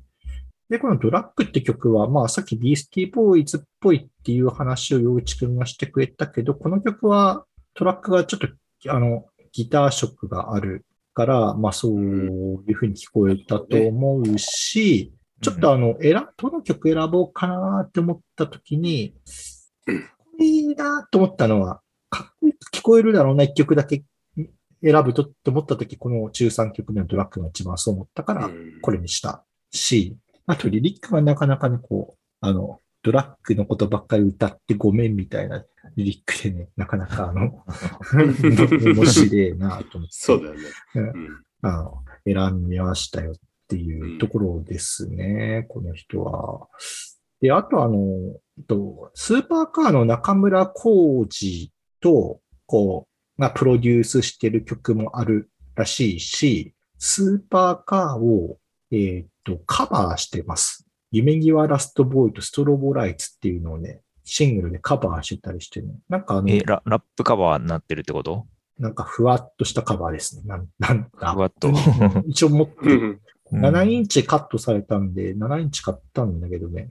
で、このドラッグって曲は、まあ、さっきビースティーボーイズっぽいっていう話を陽一くんがしてくれたけど、この曲はトラックがちょっと、あの、ギター色があるから、まあ、そういうふうに聞こえたと思うし、ちょっとあの、選、どの曲選ぼうかなって思った時に、いいなと思ったのは、かっこいい聞こえるだろうな、一曲だけ選ぶとって思った時、この中3曲目のドラッグが一番そう思ったから、これにしたし、あとリリックがなかなかね、こう、あの、ドラッグのことばっかり歌ってごめんみたいなリリックでね、なかなかあの、面白いなと思って。そうだよね。うんうんあの、選びましたよっていうところですね、この人は。で、あとあの、とスーパーカーの中村浩二と、こう、がプロデュースしてる曲もあるらしいし、スーパーカーを、えーっと、カバーしてます。夢際ラストボーイとストロボライツっていうのをね、シングルでカバーしてたりしてね。なんかあの、え、ララップカバーになってるってこと？なんかふわっとしたカバーですね。なん、なんだふわっと。う ん一応持ってる。うん7インチカットされたんで、7インチ買ったんだけどね。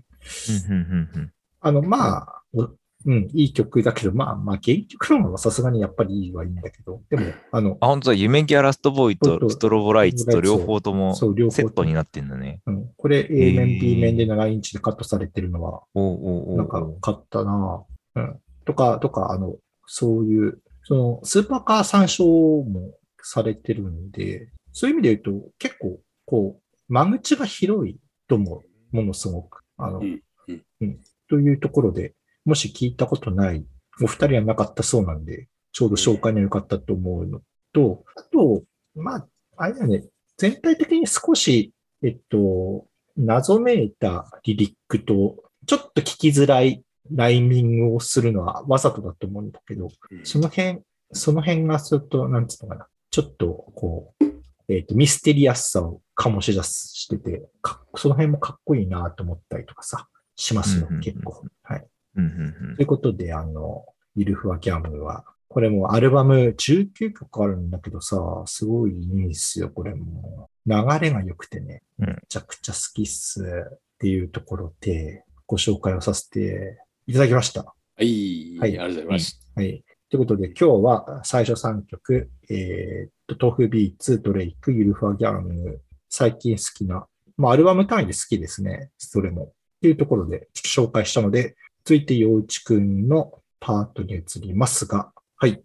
うんうんうんうんあの、まあ、おうん、いい曲だけど、まあ、まあ、原曲の方がさすがにやっぱりいいはいいんだけど、でも、あの、あ、本当だ。夢ギアラストボーイとストロボライツと両方ともそう、両方セットになってんだね。うん、これ A 面、B 面で7インチでカットされてるのは、なんか買ったなうん。とか、とか、あの、そういう、その、スーパーカー参照もされてるんで、そういう意味で言うと、結構、こう、間口が広いと思う。ものすごく。あの、うんというところで、もし聞いたことない、お二人はなかったそうなんで、ちょうど紹介に良かったと思うのと、あと、まあ、あれだよね、全体的に少し、えっと、謎めいたリリックと、ちょっと聞きづらいライミングをするのはわざとだと思うんだけど、その辺、その辺がちょっと、なんつうのかな、ちょっと、こう、えっ、と、ミステリアスさを醸し出してて、その辺もかっこいいなと思ったりとかさ、しますようんうんう、ん結構。はい。うんうんということで、あの、ゆるふわギャングは、これもアルバム19曲あるんだけどさ、すごいいいんですよ、これも。流れが良くてね、うんめちゃくちゃ好きっすっていうところで、ご紹介をさせていただきました。はい、はいありがとうございます。はい。ということで、今日は最初3曲、えーっと、 tofubeats、ドレイク、ゆるふわギャング、最近好きな、まあ、アルバム単位で好きですね。それも。っていうところで紹介したので、続いて、陽一くんのパートに移りますが、はい。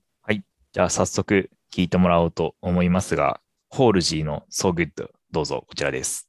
じゃあ早速聞いてもらおうと思いますが、ホールジーの So Good どうぞこちらです。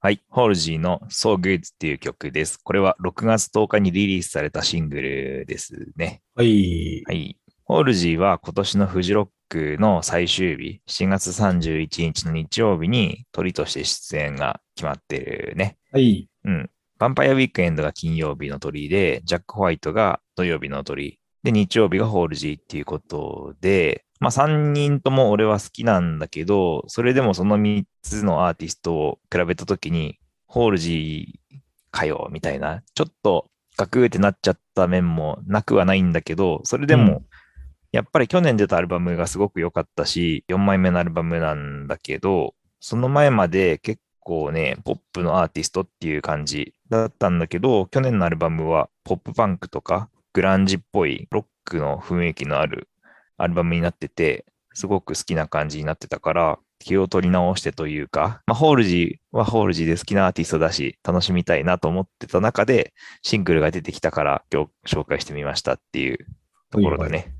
はい。ホールジーの So Good っていう曲です。これは6月10日にリリースされたシングルですね。はい。はい。ホールジーは今年のフジロックの最終日、7月31日の日曜日に鳥として出演が決まってるね。はい。うん。ヴァンパイアウィークエンドが金曜日の鳥で、ジャック・ホワイトが土曜日の鳥。で、日曜日がホールジーっていうことで、まあ3人とも俺は好きなんだけど、それでもその3つのアーティストを比べたときに、ホールジーかよ、みたいな、ちょっとガクーってなっちゃった面もなくはないんだけど、それでうも、やっぱり去年出たアルバムがすごく良かったし、4枚目のアルバムなんだけど、その前まで結構ね、ポップのアーティストっていう感じだったんだけど、去年のアルバムはポップパンクとかグランジっぽいロックの雰囲気のあるアルバムになってて、すごく好きな感じになってたから、気を取り直してというか、まあ、ホールジーはホールジーで好きなアーティストだし、楽しみたいなと思ってた中で、シングルが出てきたから今日紹介してみましたっていうところだね。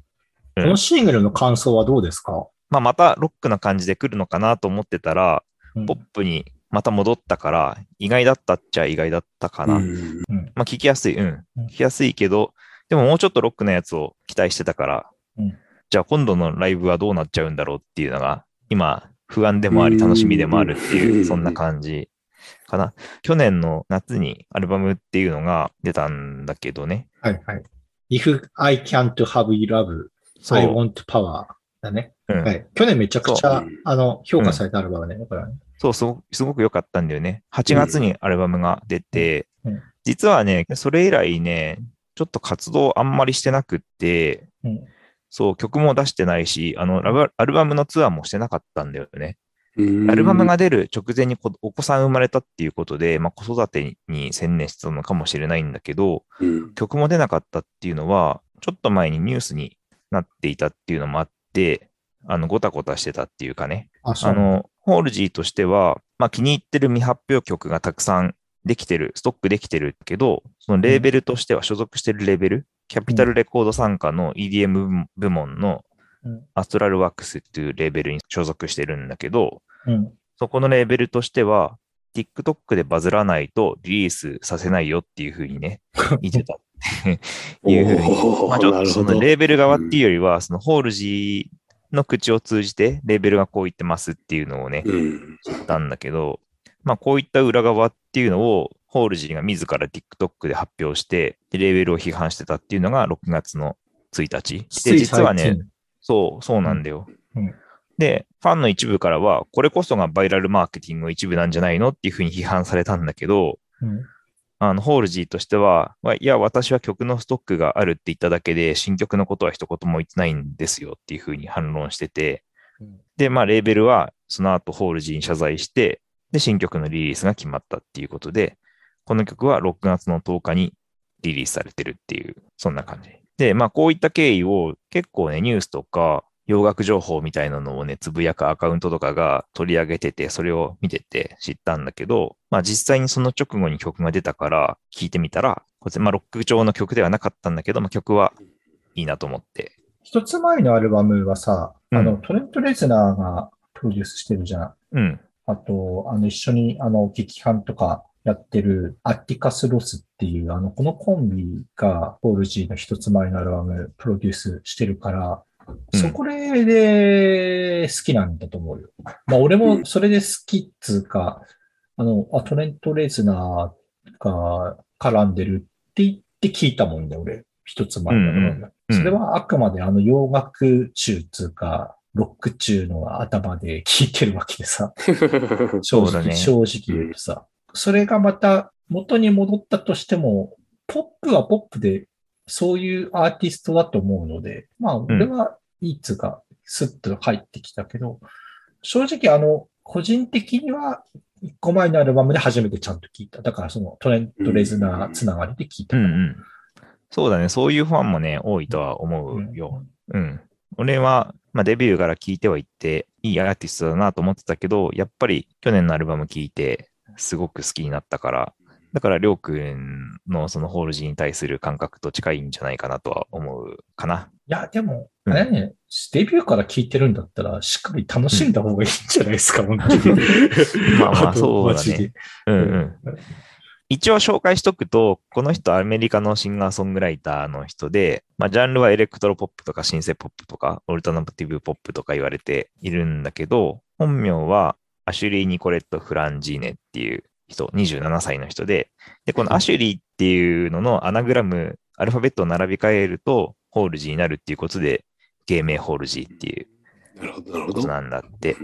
このシングルの感想はどうですか？まあ、またロックな感じで来るのかなと思ってたら、うん。ポップにまた戻ったから、意外だったっちゃ意外だったかな。うんまあ、聞きやすい、うんうん。聞きやすいけど、でももうちょっとロックなやつを期待してたから、うんじゃあ今度のライブはどうなっちゃうんだろうっていうのが、今、不安でもあり、楽しみでもあるってういう、んそんな感じかな。去年の夏にアルバムっていうのが出たんだけどね。はいはい。If I can't have you love, I want power だね。うんはい。去年めちゃくちゃあの、評価されたアルバムね。これはねそう、すごくすごく良かったんだよね。8月にアルバムが出て、うんうん実はね、それ以来ね、ちょっと活動あんまりしてなくって、うん、そう、曲も出してないし、あの、アルバムのツアーもしてなかったんだよね。アルバムが出る直前にお子さん生まれたっていうことで、まあ、子育てに専念してたのかもしれないんだけど、うん、曲も出なかったっていうのは、ちょっと前にニュースになっていたっていうのもあって、あの、ごたごたしてたっていうかね。あの、ホールジーとしては、まあ、気に入ってる未発表曲がたくさんできてる、ストックできてるけど、そのレーベルとしては所属してるレーベル、うん、キャピタルレコード参加の EDM 部門のアストラルワックスっていうレーベルに所属してるんだけど、うん、そこのレーベルとしては、TikTok でバズらないとリリースさせないよっていうふうにね、言ってたっていうふうに。まあちょっとそのレーベル側っていうよりは、そのホールジーの口を通じてレーベルがこう言ってますっていうのをね、知ったんだけど、まあこういった裏側っていうのをホールジーが自ら TikTok で発表して、レーベルを批判してたっていうのが6月の1日。で、実はね、そう、そうなんだよ。うん。で、ファンの一部からは、これこそがバイラルマーケティングの一部なんじゃないのっていうふうに批判されたんだけど、うん、あの、ホールジーとしては、いや、私は曲のストックがあるって言っただけで、新曲のことは一言も言ってないんですよっていうふうに反論してて、うん、で、まあ、レーベルはその後ホールジーに謝罪して、で、新曲のリリースが決まったっていうことで、この曲は6月の10日にリリースされてるっていう、そんな感じ。で、まあ、こういった経緯を結構ね、ニュースとか、洋楽情報みたいなのをね、つぶやくアカウントとかが取り上げてて、それを見てて知ったんだけど、まあ実際にその直後に曲が出たから聞いてみたら、これまあロック調の曲ではなかったんだけど、まあ曲はいいなと思って。一つ前のアルバムはさ、うん、あの、トレント・レズナーがプロデュースしてるじゃん。うん。あと、あの、一緒に、あの、劇伴とかやってるアティカス・ロスっていう、あの、このコンビがホールジーの一つ前のアルバムプロデュースしてるから、そこで好きなんだと思うよ。まあ俺もそれで好きっつうか、あの、あ、トレント・レズナーが絡んでるって言って聞いたもんね、俺。一つ前の、うんうん、それはあくまであの洋楽中つうか、ロック中の頭で聞いてるわけでさ。正直、ね、正直言うとさ。それがまた元に戻ったとしても、ポップはポップでそういうアーティストだと思うので、まあ、俺はいいつか、スッと入ってきたけど、正直あの、個人的には、一個前のアルバムで初めてちゃんと聞いた。だからそのトレント・レズナーつながりで聞いた、うんうん。そうだね。そういうファンもね、多いとは思うよ。うん。うん、俺は、まあ、デビューから聞いてはいって、いいアーティストだなと思ってたけど、やっぱり去年のアルバム聞いて、すごく好きになったから、だから、りょうくんのそのホールジーに対する感覚と近いんじゃないかなとは思うかな。いや、でも、あれ？ね、うん、デビューから聞いてるんだったら、しっかり楽しんだ方がいいんじゃないですか、うん、本当に。まあまあ、そうだね。うんうん。一応紹介しとくと、この人アメリカのシンガーソングライターの人で、まあジャンルはエレクトロポップとかシンセポップとか、オルタナティブポップとか言われているんだけど、本名はアシュリー・ニコレット・フランジーネっていう人、27歳の人で、で、このアシュリーっていうののアナグラム、アルファベットを並び替えると、ホールジーになるっていうことで、芸名ホールジーっていうことなんだって。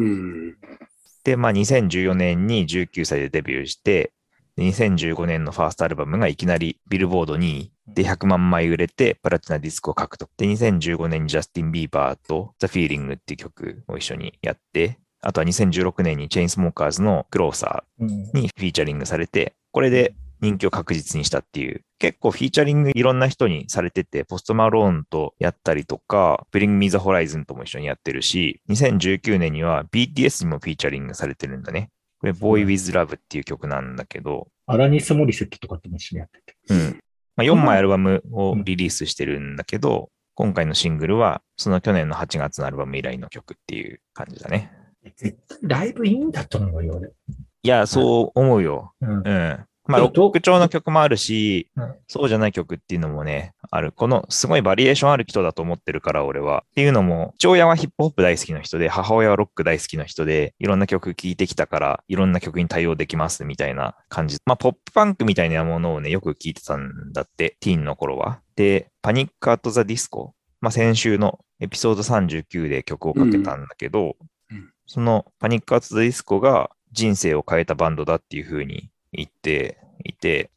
で、まあ、2014年に19歳でデビューして、2015年のファーストアルバムがいきなりビルボード2位で100万枚売れてプラチナディスクを獲得。で、2015年にジャスティン・ビーバーと The Feeling っていう曲を一緒にやって、あとは2016年にチェインスモーカーズの Closerにフィーチャリングされて、これで人気を確実にしたっていう、結構フィーチャリングいろんな人にされてて、ポストマローンとやったりとか、ブリング・ミザ・ホライズンとも一緒にやってるし、2019年には BTS にもフィーチャリングされてるんだね。これ、Boy with Love っていう曲なんだけど。アラニス・モリセットとかっても一緒にやってて。うん。まあ、4枚アルバムをリリースしてるんだけど、今回のシングルは、その去年の8月のアルバム以来の曲っていう感じだね。絶対ライブいいんだと思うよ、俺。いや、そう思うよ。うん。うん、まあ、ロック調の曲もあるし、うん、そうじゃない曲っていうのもね、ある。この、すごいバリエーションある人だと思ってるから、俺は。っていうのも、父親はヒップホップ大好きな人で、母親はロック大好きな人で、いろんな曲聴いてきたから、いろんな曲に対応できますみたいな感じ。まあ、ポップパンクみたいなものをね、よく聴いてたんだって、ティーンの頃は。で、パニック・アット・ザ・ディスコ。まあ、先週のエピソード39で曲をかけたんだけど、そのパニックアーツディスコが人生を変えたバンドだっていうふうに言っていて、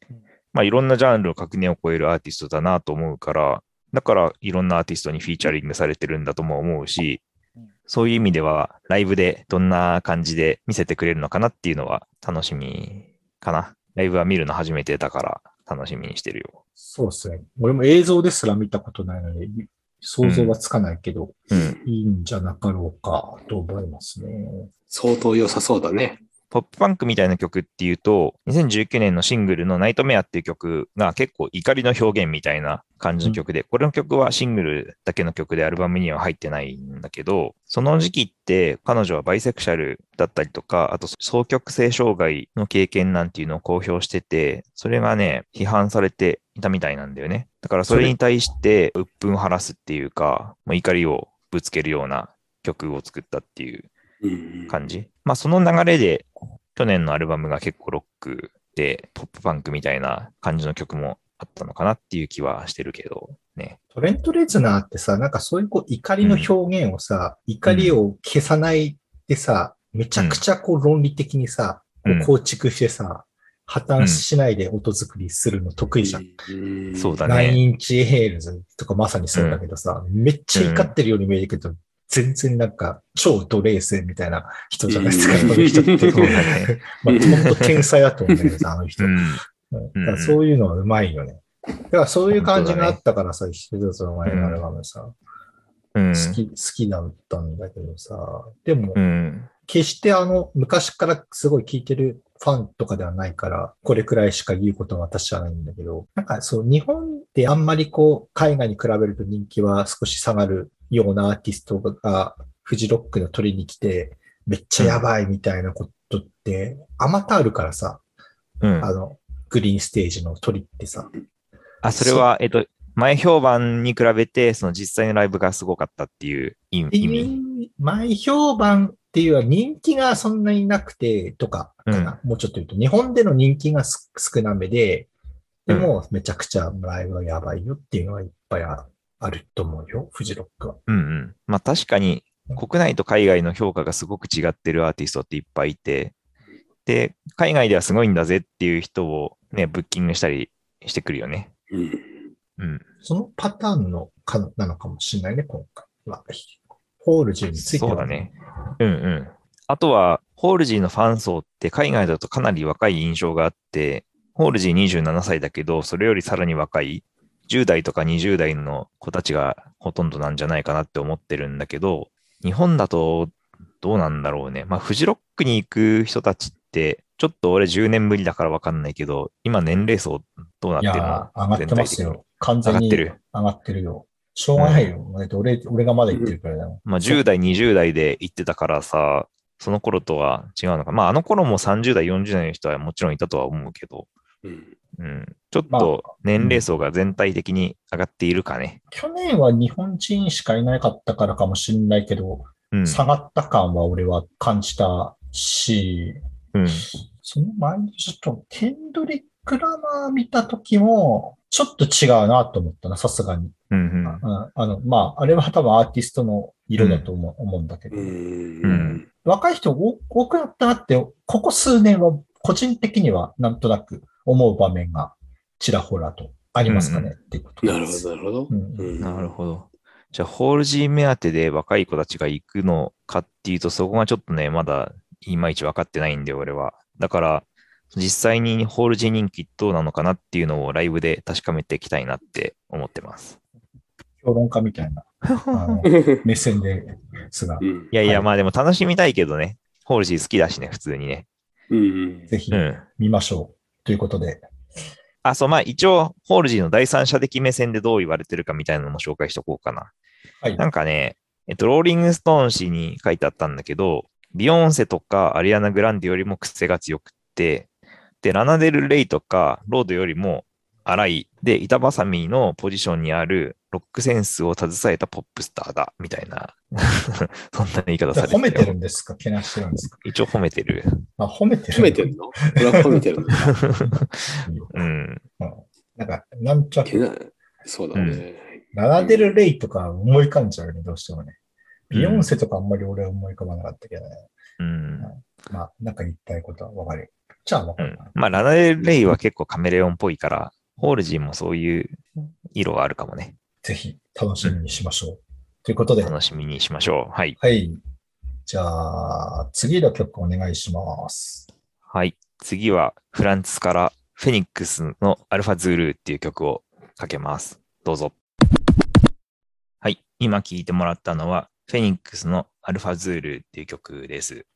まあ、いろんなジャンルを垣根を越えるアーティストだなと思うから、だからいろんなアーティストにフィーチャリングされてるんだとも思うし、そういう意味ではライブでどんな感じで見せてくれるのかなっていうのは楽しみかな。ライブは見るの初めてだから楽しみにしてるよ。そうですね。俺も映像ですら見たことないので、想像はつかないけど、うん、いいんじゃなかろうかと思いますね。相当良さそうだね。ポップパンクみたいな曲っていうと、2019年のシングルのナイトメアっていう曲が結構怒りの表現みたいな感じの曲で、これの曲はシングルだけの曲でアルバムには入ってないんだけど、その時期って彼女はバイセクシャルだったりとか、あと双極性障害の経験なんていうのを公表してて、それがね、批判されていたみたいなんだよね。だからそれに対して鬱憤を晴らすっていうか、もう怒りをぶつけるような曲を作ったっていう感じ。まあその流れで去年のアルバムが結構ロックでポップパンクみたいな感じの曲もあったのかなっていう気はしてるけどね。トレント・レズナーってさ、なんかそういうこう怒りの表現をさ、うん、怒りを消さないでさ、めちゃくちゃこう論理的にさ、うん、構築してさ、破綻しないで音作りするの得意じゃん。うん、そうだね。ナインインチネイルズとかまさにそうだけどさ、めっちゃ怒ってるように見えるけど、全然なんか超奴隷性みたいな人じゃないですか、この人って。まあ、本当天才だと思うんだけどさ、あの人。だからそういうのはうまいよね。だからそういう感じがあったからさ、一つの前のアルバムさ、好き、好きだったんだけどさ、でも、決してあの、昔からすごい聴いてるファンとかではないから、これくらいしか言うことは私はないんだけど、なんかそう、日本であんまりこう、海外に比べると人気は少し下がるようなアーティストがフジロックの取りに来て、めっちゃやばいみたいなことって、あまたあるからさ、うん、あの、グリーンステージの鳥ってさ。あ、それは、えっと、前評判に比べて、その実際のライブがすごかったっていう意味？前評判っていうのは人気がそんなになくてとかかな、うん、もうちょっと言うと、日本での人気が少なめで、でもめちゃくちゃライブがやばいよっていうのはいっぱいああると思うよ、フジロックは。うんうん。まあ確かに、国内と海外の評価がすごく違ってるアーティストっていっぱいいて、で、海外ではすごいんだぜっていう人をね、ブッキングしたりしてくるよね。うん。うん、そのパターンのかなのかもしれないね、今回は。ホールジーについては。そうだね。うんうん。あとは、ホールジーのファン層って海外だとかなり若い印象があって、ホールジー27歳だけど、それよりさらに若い10代とか20代の子たちがほとんどなんじゃないかなって思ってるんだけど、日本だとどうなんだろうね。まあ、フジロックに行く人たちって、ちょっと俺10年ぶりだからわかんないけど、今年齢層どうなってるの？上がってますよ。完全に上がってる？上がってるよ。しょうがないよ。うん、俺俺がまだ行ってるからだよ。まあ、10代、20代で行ってたからさ、その頃とは違うのか。まあ、あの頃も30代、40代の人はもちろんいたとは思うけど、うん、うん、ちょっと年齢層が全体的に上がっているかね。去年は日本人しかいなかったからかもしれないけど、うん、下がった感は俺は感じたし、うん、その前にちょっとケンドリック・ラマー見た時も、ちょっと違うなと思ったな、さすがに。うんうん、あの、まあ、あれは多分アーティストの色だと思う,、思うんだけど、うん、若い人多くなったなって、ここ数年は個人的にはなんとなく思う場面がちらほらとありますかね、うん、っていうことなるほど、なるほど。うん、なるほど。じゃあ、ホール G 目当てで若い子たちが行くのかっていうと、そこがちょっとね、まだいまいち分かってないんで、俺は。だから、実際にホール G 人気どうなのかなっていうのをライブで確かめていきたいなって思ってます。評論家みたいな 目線ですが。いやいや、まあでも楽しみたいけどね。ホール G 好きだしね、普通にね。うん、ぜひ見ましょう。ということで。あ、そう、まあ一応、ホールジーの第三者的目線でどう言われてるかみたいなのも紹介しとこうかな。はい。なんかね、えっと、ローリングストーン氏に書いてあったんだけど、ビヨンセとかアリアナ・グランデよりも癖が強くって、で、ラナデル・レイとかロードよりも荒い、で、板挟みのポジションにあるロックセンスを携えたポップスターだ、みたいな、そんな言い方されて褒めてるんですか？けなしてるんですか？一応褒めてる。あ、褒めてる褒めてるの？褒めてるの？うん。なんか、なんちゃそうだね。ラナデル・レイとか思い浮かんじゃうよね、どうしてもね。ビヨンセとかあんまり俺は思い浮かばなかったけどね。うん。まあ、なんか言いたいことはわかる。じゃあわかうん。まあ、ラナデレイは結構カメレオンっぽいから、ホールジーもそういう色があるかもね。ぜひ楽しみにしましょう。ということで、楽しみにしましょう。はい。はい。じゃあ、次の曲お願いします。はい。次はフランスからフェニックスのアルファズールっていう曲をかけます。どうぞ。はい。今聴いてもらったのはフェニックスのアルファズールっていう曲です。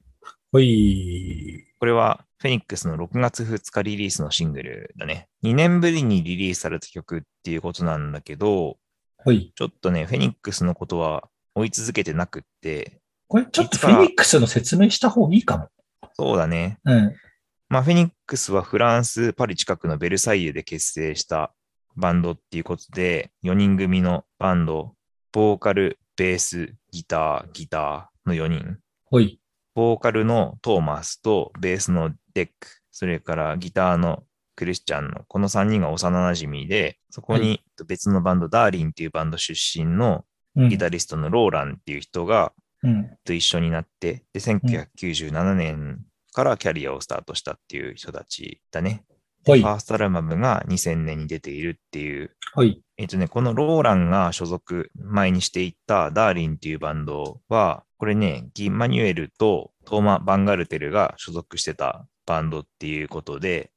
ほい。これはフェニックスの6月2日リリースのシングルだね。2年ぶりにリリースされた曲っていうことなんだけど、ほい。ちょっとね、フェニックスのことは追い続けてなくって、これちょっとフェニックスの説明した方がいいかも。そうだね。うん。まあ、フェニックスはフランス・パリ近くのベルサイユで結成したバンドっていうことで、4人組のバンド、ボーカル、ベース、ギター、ギターの4人。ほい。ボーカルのトーマスとベースのデック、それからギターのクリスチャンのこの3人が幼馴染で、そこに別のバンド、ダーリンっていうバンド出身のうんギタリストのローランっていう人がうん。と一緒になって、で、1997年からキャリアをスタートしたっていう人たちだね。ほいフ。ァーストアルバムが2000年に出ているっていう。ほい。えっとね、このローランが所属前にしていたダーリンっていうバンドは、これね、ギ・マニュエルとトーマ・バンガルテルが所属してたバンドっていうことで、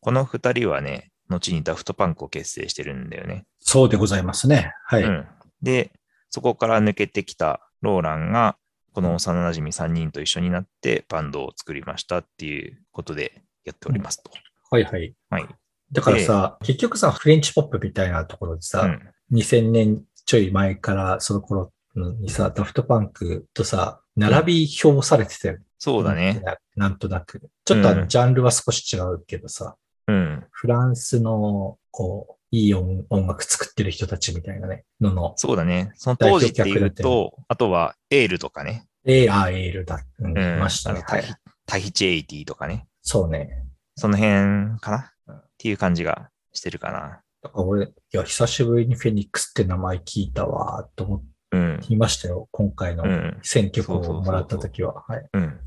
この二人はね、後にダフトパンクを結成してるんだよね。そうでございますね。はい。うん。で、そこから抜けてきたローランが、この幼馴染3人と一緒になってバンドを作りましたっていうことでやっておりますと。はいはい。はい。だからさ、結局さ、フレンチポップみたいなところでさ、うん。2000年ちょい前からその頃にさ、ダフトパンクとさ、並び表されてたよね。そうだね。な。なんとなく。ちょっとあの、うんジャンルは少し違うけどさ、うん。フランスの、こう、いい音音楽作ってる人たちみたいなね、のの、そうだね。その当時っていうと、あとはエールとかね。エーアーエールだ、うん、うん。いましたね。タヒ。チエイティとかね。そうね。その辺かな？うんっていう感じがしてるかな。だから俺、いや、久しぶりにフェニックスって名前聞いたわ、と思うん。いましたよ。今回のうん。選曲をもらった時は。はい。うん。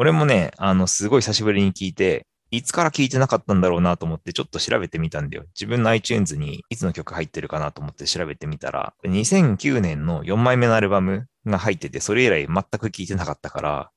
俺もね、あの、すごい久しぶりに聞いて、いつから聞いてなかったんだろうなと思ってちょっと調べてみたんだよ。自分の iTunes にいつの曲入ってるかなと思って調べてみたら、2009年の4枚目のアルバムが入ってて、それ以来全く聞いてなかったから、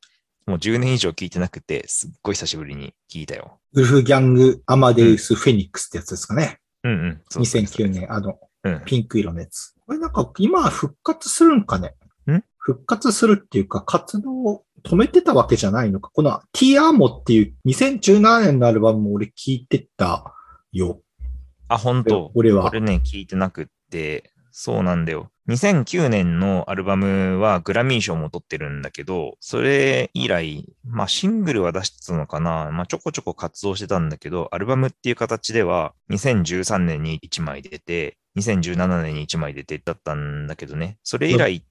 もう10年以上聞いてなくて、すっごい久しぶりに聞いたよ。ウルフギャング・アマデウス・フェニックスってやつですかね。うんうん。そうそうそう2009。年、あの、うん。ピンク色のやつ。これなんか今復活するんかね？ん？復活するっていうか活動を止めてたわけじゃないのか。この T アーモっていう2017年のアルバムも俺聞いてたよ。あ、本当俺は。これね、聞いてなくって、そうなんだよ。2009年のアルバムはグラミー賞も取ってるんだけど、それ以来、まあシングルは出してたのかな、まあちょこちょこ活動してたんだけど、アルバムっていう形では2013年に1枚出て、2017年に1枚出てだったんだけどね、それ以来うん。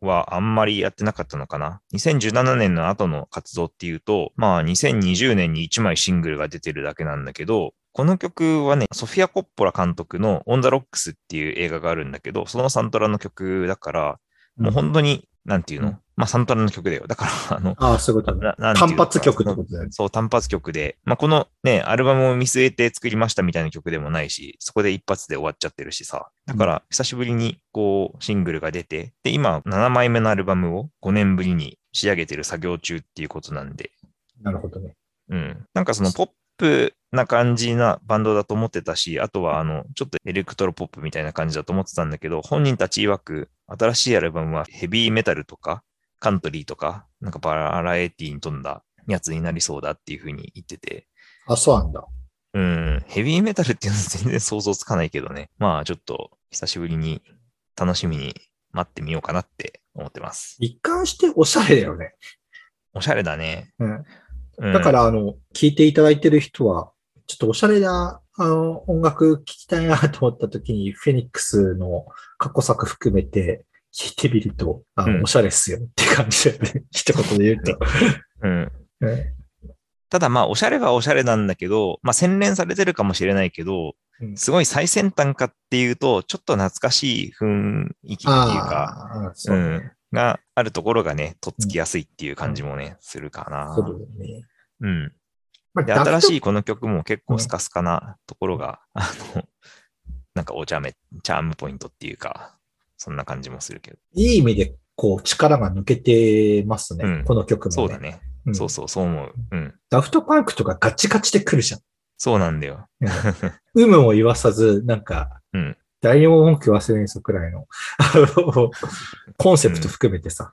はあんまりやってなかったのかな。2017年の後の活動っていうと、まあ2020年に1枚シングルが出てるだけなんだけど、この曲はね、ソフィア・コッポラ監督のオン・ザ・ロックスっていう映画があるんだけど、そのサントラの曲だから、もう本当に、なんていうの、まあサントラの曲だよ。だから、あの、ああ、そういうこと単発曲ってことだよね。そう、単発曲で、まあ、このね、アルバムを見据えて作りましたみたいな曲でもないし、そこで一発で終わっちゃってるしさ。だから、久しぶりにこう、シングルが出て、で、今、7枚目のアルバムを5年ぶりに仕上げてる作業中っていうことなんで、なるほどね。うん。なんかそのポップな感じなバンドだと思ってたし、あとはあの、ちょっとエレクトロポップみたいな感じだと思ってたんだけど、本人たち曰く、新しいアルバムはヘビーメタルとか、カントリーとか、なんかバラエティに富んだやつになりそうだっていうふうに言ってて、あ、そうなんだ。うん、ヘビーメタルっていうのは全然想像つかないけどね。まあちょっと久しぶりに楽しみに待ってみようかなって思ってます。一貫しておしゃれだよね。おしゃれだね。うん。うん、だから、あの、聞いていただいてる人は、ちょっとおしゃれな、あの、音楽聴きたいなと思った時に、フェニックスの過去作含めて聞いてみると、あの、うんおしゃれっすよって感じだよね。一言で言うと。うん。うんただまあおしゃれはおしゃれなんだけど、まあ洗練されてるかもしれないけど、うんすごい最先端かっていうと、ちょっと懐かしい雰囲気っていうか、ううね。ん、があるところがね、とっつきやすいっていう感じもね、するかな。そうだよね。うん。で、新しいこの曲も結構スカスカなところが、うん、あの、なんかお茶目、チャームポイントっていうか、そんな感じもするけど。いい意味で、こう、力が抜けてますね。うん、この曲も、ね、そうだね、うん、そうそう、そう思う。うん。ダフトパンクとかガチガチで来るじゃん。そうなんだよ。有無を言わさず、なんか、うん、誰にも文句忘れんすくらいの、あの、コンセプト含めてさ、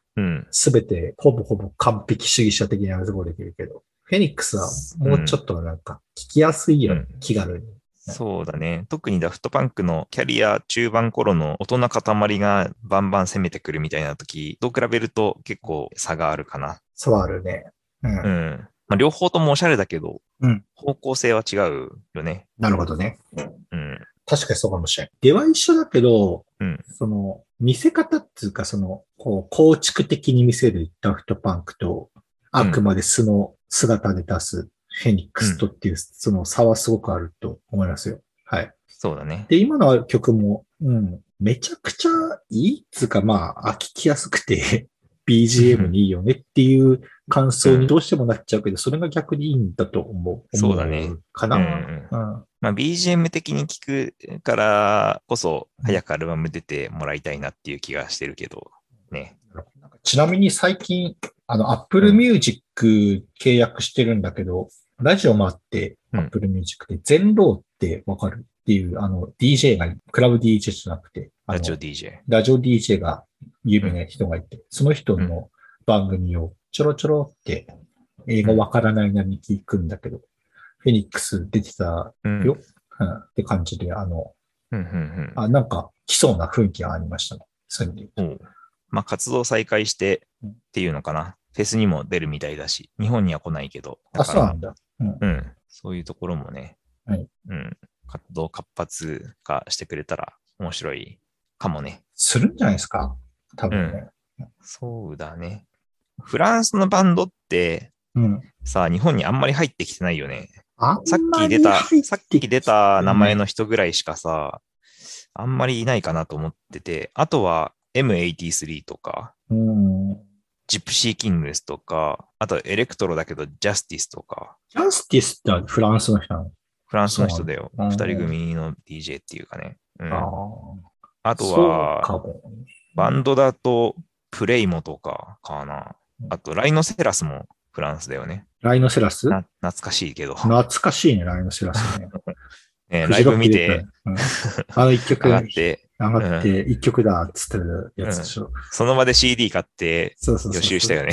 す、べ、てほぼほぼ完璧主義者的なところできるけど、フェニックスはもうちょっとなんか聞きやすいよ、うん、気軽に。そうだね。特にダフトパンクのキャリア中盤頃の大人塊がバンバン攻めてくるみたいな時と比べると結構差があるかな。差はあるね。うん。うん、まあ、両方ともおしゃれだけど、うん、方向性は違うよね。なるほどね。うん。確かにそうかもしれん。出は一緒だけど、うん、その、見せ方っていうか、その、こう、構築的に見せるダフトパンクと、あくまで素の姿で出すフェニックスとっていう、その差はすごくあると思いますよ。はい。そうだね。で、今の曲も、うん、めちゃくちゃいいっつうか、まあ、聞きやすくて BGM にいいよねっていう感想にどうしてもなっちゃうけど、それが逆にいいんだと思う。そうだね。かな。うん、うんまあ、BGM 的に聞くからこそ、早くアルバム出てもらいたいなっていう気がしてるけど、ね。ちなみに最近、あの、Apple Music 契約してるんだけど、ラジオもあって、Apple Music で、全ローってわかるっていう、あの、DJ が、クラブ DJ じゃなくて、ラジオ DJ。ラジオ DJ が有名な人がいて、その人の番組をちょろちょろって、英語わからないなりに聞くんだけど、フェニックス出てたよ、うん、って感じで、あの、うんうんうん、あなんか来そうな雰囲気がありましたね。そういう意味で言うと。まあ、活動再開してっていうのかな。フェスにも出るみたいだし、日本には来ないけど。あ、そうなんだ、うん。うん。そういうところもね、はい。うん。活動活発化してくれたら面白いかもね。するんじゃないですか？多分ね、うん。そうだね。フランスのバンドって、うん、さあ、日本にあんまり入ってきてないよね。さっき出た、さっき出た名前の人ぐらいしかさ、あんまりいないかなと思ってて、あとは M83 とか、うん、ジプシーキングスとか、あとエレクトロだけどジャスティスとか。ジャスティスってフランスの人なの？フランスの人だよ。二人組の DJ っていうかね。うん、ああとは、バンドだとプレイモとかかな。あと、ライノセラスもフランスだよね。ライノセラス？懐かしいけど。懐かしいね、ライノセラスね。ねライブ見て、うん、あの一曲上がって、上がって一曲だっつってるやつでしょ。うん、その場で CD 買って予習したよね。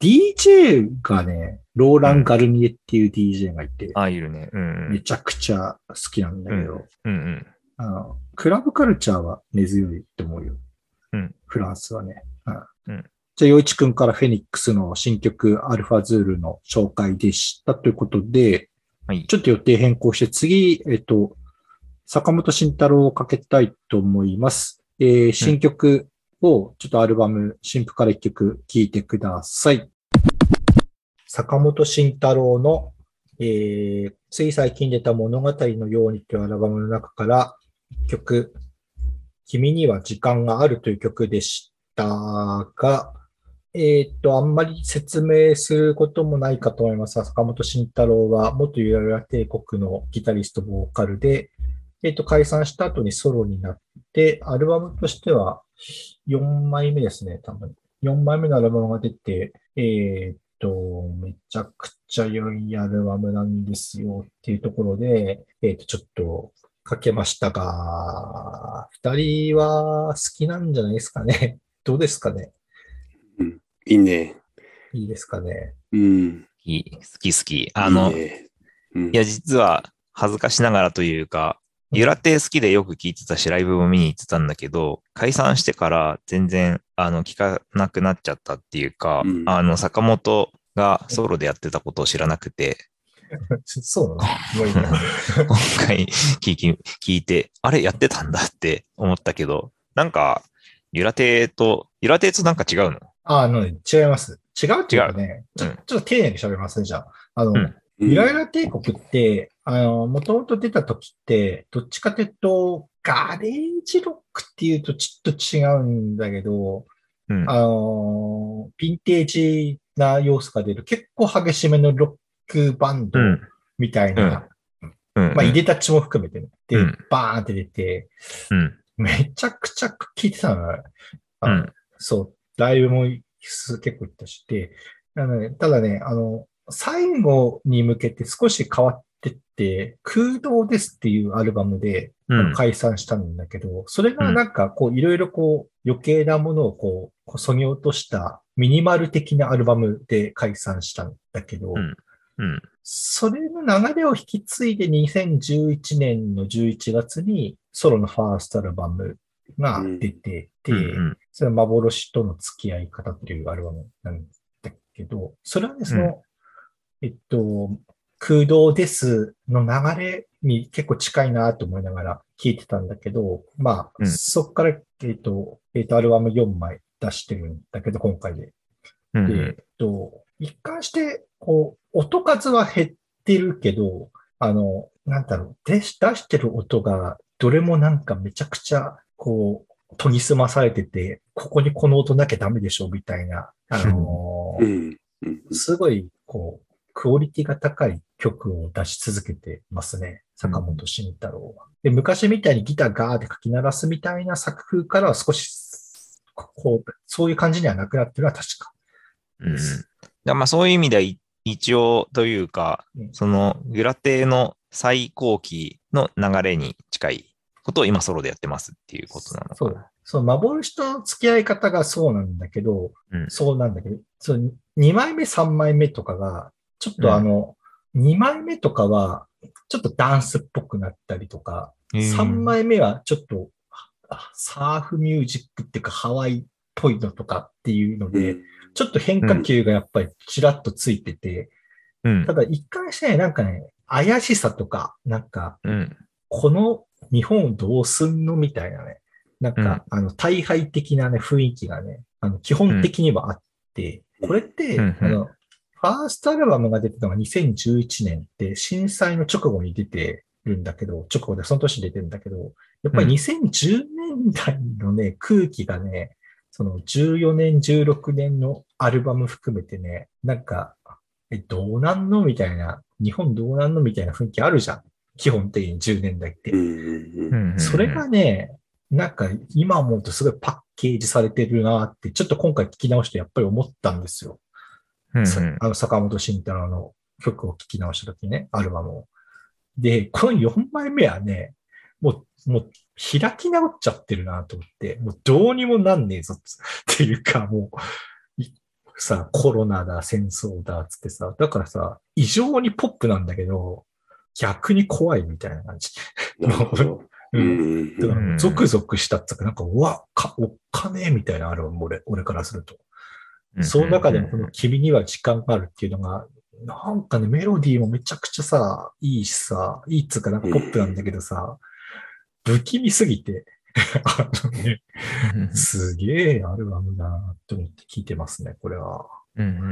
DJ がね、ローラン・ガルニエっていう DJ がいて、あ、いるね、うん。めちゃくちゃ好きなんだけど、うん。うんあのクラブカルチャーは根強いと思うよ。うん、フランスはね。うん、じゃあ、洋一くんからフェニックスの新曲アルファズールの紹介でしたということで、はい、ちょっと予定変更して次、えっと、坂本慎太郎をかけたいと思います。えー、新曲をちょっとアルバム、新譜から一曲聴いてください。坂本慎太郎の、えー、つい最近出た物語のようにというアルバムの中から一曲、君には時間があるという曲でしたが、えっ、と、あんまり説明することもないかと思いますが、坂本慎太郎は元ゆらゆら帝国のギタリスト、ボーカルで、えっ、と、解散した後にソロになって、アルバムとしては4枚目ですね、多分。4枚目のアルバムが出て、えっ、と、めちゃくちゃ良いアルバムなんですよっていうところで、えっ、と、ちょっとかけましたが、二人は好きなんじゃないですかね。どうですかね？うん、いいね。いいですかね？うん。いい、好き好き。あの、いいねうん、いや、実は恥ずかしながらというか、ゆら亭好きでよく聞いてたし、ライブも見に行ってたんだけど、解散してから全然、あの、聞かなくなっちゃったっていうか、うん、あの、坂本がソロでやってたことを知らなくて、そうなの？今回聞き聞いて、あれやってたんだって思ったけど、なんか、ゆら亭と、ゆら亭となんか違うの？あ、あの、違います。違うっていうかね、ちょ,、ちょっと丁寧に喋りますね、じゃあ。あの、うん、ゆらゆら帝国って、あの、もともと出た時って、どっちかというと、ガレージロックっていうとちょっと違うんだけど、うん、あの、ヴィンテージな要素が出る結構激しめのロックバンドみたいな、うん。うん。まあ、いでたちも含めてね、で、うん。バーンって出て、うん。めちゃくちゃ聴いてたのよ。あそう、ライブも結構行ったし、で、ただね、あの、最後に向けて少し変わってって、空洞ですっていうアルバムで。解散したんだけど、それがなんかこういろいろこう余計なものをこう、こそぎ落としたミニマル的なアルバムで解散したんだけど、うん。うん。それの流れを引き継いで2011年の11月にソロのファーストアルバムが出てて、うんそれは幻との付き合い方っていうアルバムなんだけど、それはね、その、えっと、空洞ですの流れに結構近いなと思いながら聞いてたんだけど、まあ、うん。そこから、えっと、えっと、アルバム4枚出してるんだけど、今回で。で、うん。えっと、一貫して、こう、音数は減ってるけど、あの、なんだろう、で出してる音が、どれもなんかめちゃくちゃ、こう、研ぎ澄まされてて、ここにこの音なきゃダメでしょ、みたいな、あのすごい、こう、クオリティが高い曲を出し続けてますね。坂本慎太郎は。で、昔みたいにギターガーって書き鳴らすみたいな作風からは少し、こう、そういう感じにはなくなってるのは確か。うん。だまあそういう意味ではい一応というかうん、そのグラテの最高期の流れに近いことを今ソロでやってますっていうことなのそうかな。。そう、幻との付き合い方がそうなんだけど、うんそうなんだけど、そう、2枚目、3枚目とかが、ちょっとあの、2枚目とかは、ちょっとダンスっぽくなったりとか、3枚目はちょっと、あサーフミュージックっていうかハワイっぽいのとかっていうのうで、んちょっと変化球がやっぱりちらっとついてて、うん。た。だ一貫してね、なんかね、怪しさとか、なんか、うん。この日本どうすんのみたいなね、なんか、あの、大敗的なね、雰囲気がね、あの、基本的にはあって、これって、うん。あの、ファーストアルバムが出てたのが2011年って、震災の直後に出てるんだけど、直後でその年出てるんだけど、やっぱり2010年代のね、空気がね、その14年、16年のアルバム含めてね、なんか、え、どうなんの？みたいな、日本どうなんの？みたいな雰囲気あるじゃん。基本的に10年代って。うんうんうんそれがね、なんか今思うとすごいパッケージされてるなって、ちょっと今回聞き直してやっぱり思ったんですよ。うんさあの坂本慎太郎の曲を聴き直した時ね、アルバムを。で、この4枚目はね、もう、もう開き直っちゃってるなと思って、もうどうにもなんねえぞっていうか、もう、いさ、コロナだ、戦争だ、つってさ、だからさ、異常にポップなんだけど、逆に怖いみたいな感じ。ううんんだかうんら、ゾクゾクしたっつうか、なんか、うわ、か、おっかねえみたいなあるわ俺、俺からすると。その中でもこの君には時間があるっていうのが、なんかね、メロディーもめちゃくちゃさ、いいしさ、いいっつうかなんかポップなんだけどさ、不気味すぎて、あのね、すげえアルバムだなって思って聞いてますね、これは。うんうんう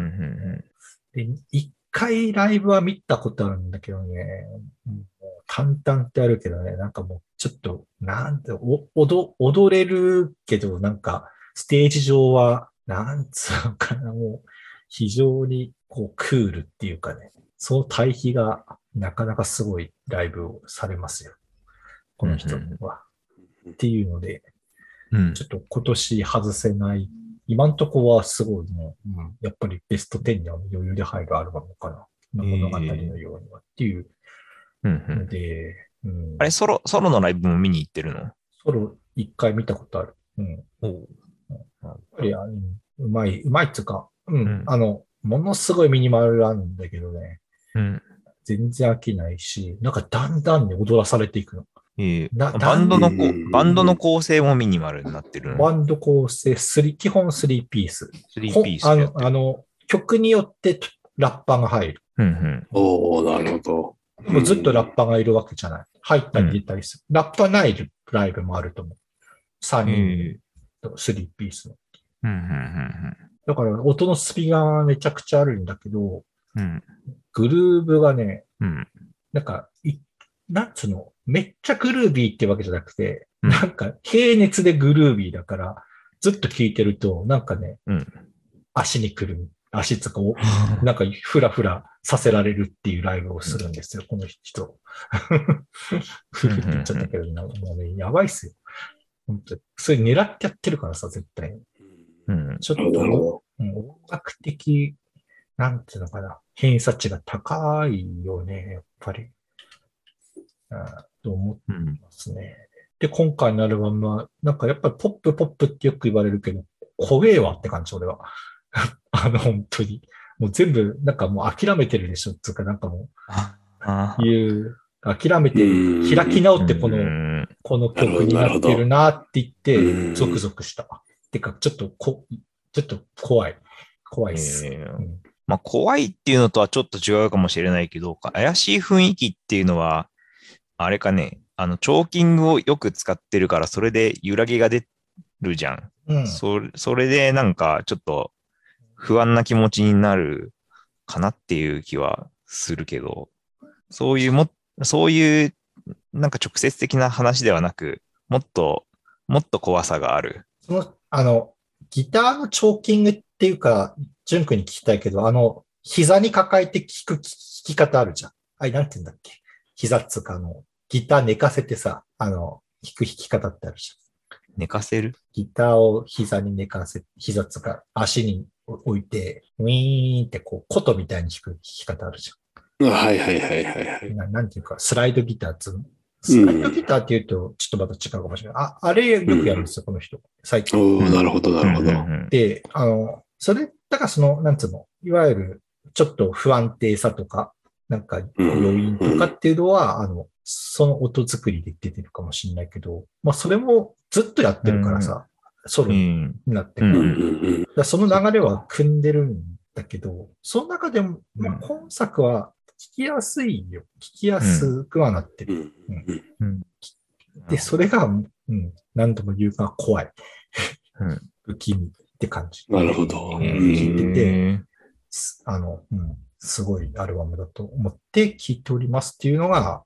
んで、一回ライブは見たことあるんだけどね、もう淡々ってあるけどね、なんかもうちょっと、なんて、お踊踊れるけど、なんか、ステージ上は、なんつうのかな、もう、非常にこう、クールっていうかね、その対比がなかなかすごいライブをされますよ。この人は。っていうので、うんちょっと今年外せない。今んとこはすごいね、うん、やっぱりベスト10には余裕で入るアルバムかな。の物語のようにはっていううんうんので、うん、あれ、ソロ、ソロのライブも見に行ってるの？ソロ一回見たことある。うん。やっぱり、あのうまい、うまいっつうか、うん、うんあの、ものすごいミニマルなんだけどね、うん。全然飽きないし、なんかだんだんね、踊らされていくの。ええなバンドのバンドの構成もミニマルになってるの。バンド構成、スリ基本3ピース。3ピースあの、あの、曲によってラッパーが入る。うんうん。おおなるほど。もうずっとラッパーがいるわけじゃない。入ったり出たりする。ラッパーないライブもあると思う。3え人と3ピースの。うんうんだから音のスピがめちゃくちゃあるんだけど、うんうん。グルーブがね、うん。なんか、いなんつうの、めっちゃグルービーってわけじゃなくて、うんなんか、平熱でグルービーだから、ずっと聴いてると、なんかね、うん足にくる足つかを、なんかふらふらさせられるっていうライブをするんですよ、この人。ふふって言っちゃったけど、もうね、やばいっすよ。本当に。それ狙ってやってるからさ、絶対に。うん。ちょっと、音楽的、なんていうのかな、偏差値が高いよね、やっぱり。あと思ってますね。で、今回のアルバムは、なんかやっぱりポップポップってよく言われるけど、怖えわって感じ、俺は。あの、本当に。もう全部、なんかもう諦めてるでしょつうか、なんかもう、いう、諦めて、開き直ってこの、この曲になってるなって言って、ゾクゾクした。てか、ちょっとこ、ちょっと怖い。怖いっす。えーうんまあ、怖いっていうのとはちょっと違うかもしれないけど、怪しい雰囲気っていうのは、あれかね、あの、チョーキングをよく使ってるから、それで揺らぎが出るじゃん。うん、そそれでなんかちょっと不安な気持ちになるかなっていう気はするけど、そういうも、そういうなんか直接的な話ではなく、もっと、もっと怖さがある。その、あの、ギターのチョーキングっていうか、ジュン君に聞きたいけど、あの、膝に抱えて聞く聞き方あるじゃん。あれ、なんて言うんだっけ？膝っつうか、あの、ギター寝かせてさ、あの、弾く弾き方ってあるじゃん。寝かせる？ギターを膝に寝かせ、膝つか足に置いて、ウィーンってこう、琴みたいに弾く弾き方あるじゃん。はいはいはいはい、はい。ななんていうか、スライドギターつスライドギターって言うと、ちょっとまた違うかもしれない。あ、あれよくやるんですよ、この人。最近。おなるほど、なるほど。で、あの、それ、だからその、なんつうの、いわゆる、ちょっと不安定さとか、なんか要因とかっていうのは、あの、その音作りで出てるかもしれないけど、まあそれもずっとやってるからさ、ソロになってるから。その流れは組んでるんだけど、その中でも、まあ、今作は聞きやすいよ。聞きやすくはなってる。で、それが、うん、何度も言うが怖い。不気味って感じ。なるほど。聞いてて、あの、うん、すごいアルバムだと思って聞いておりますっていうのが、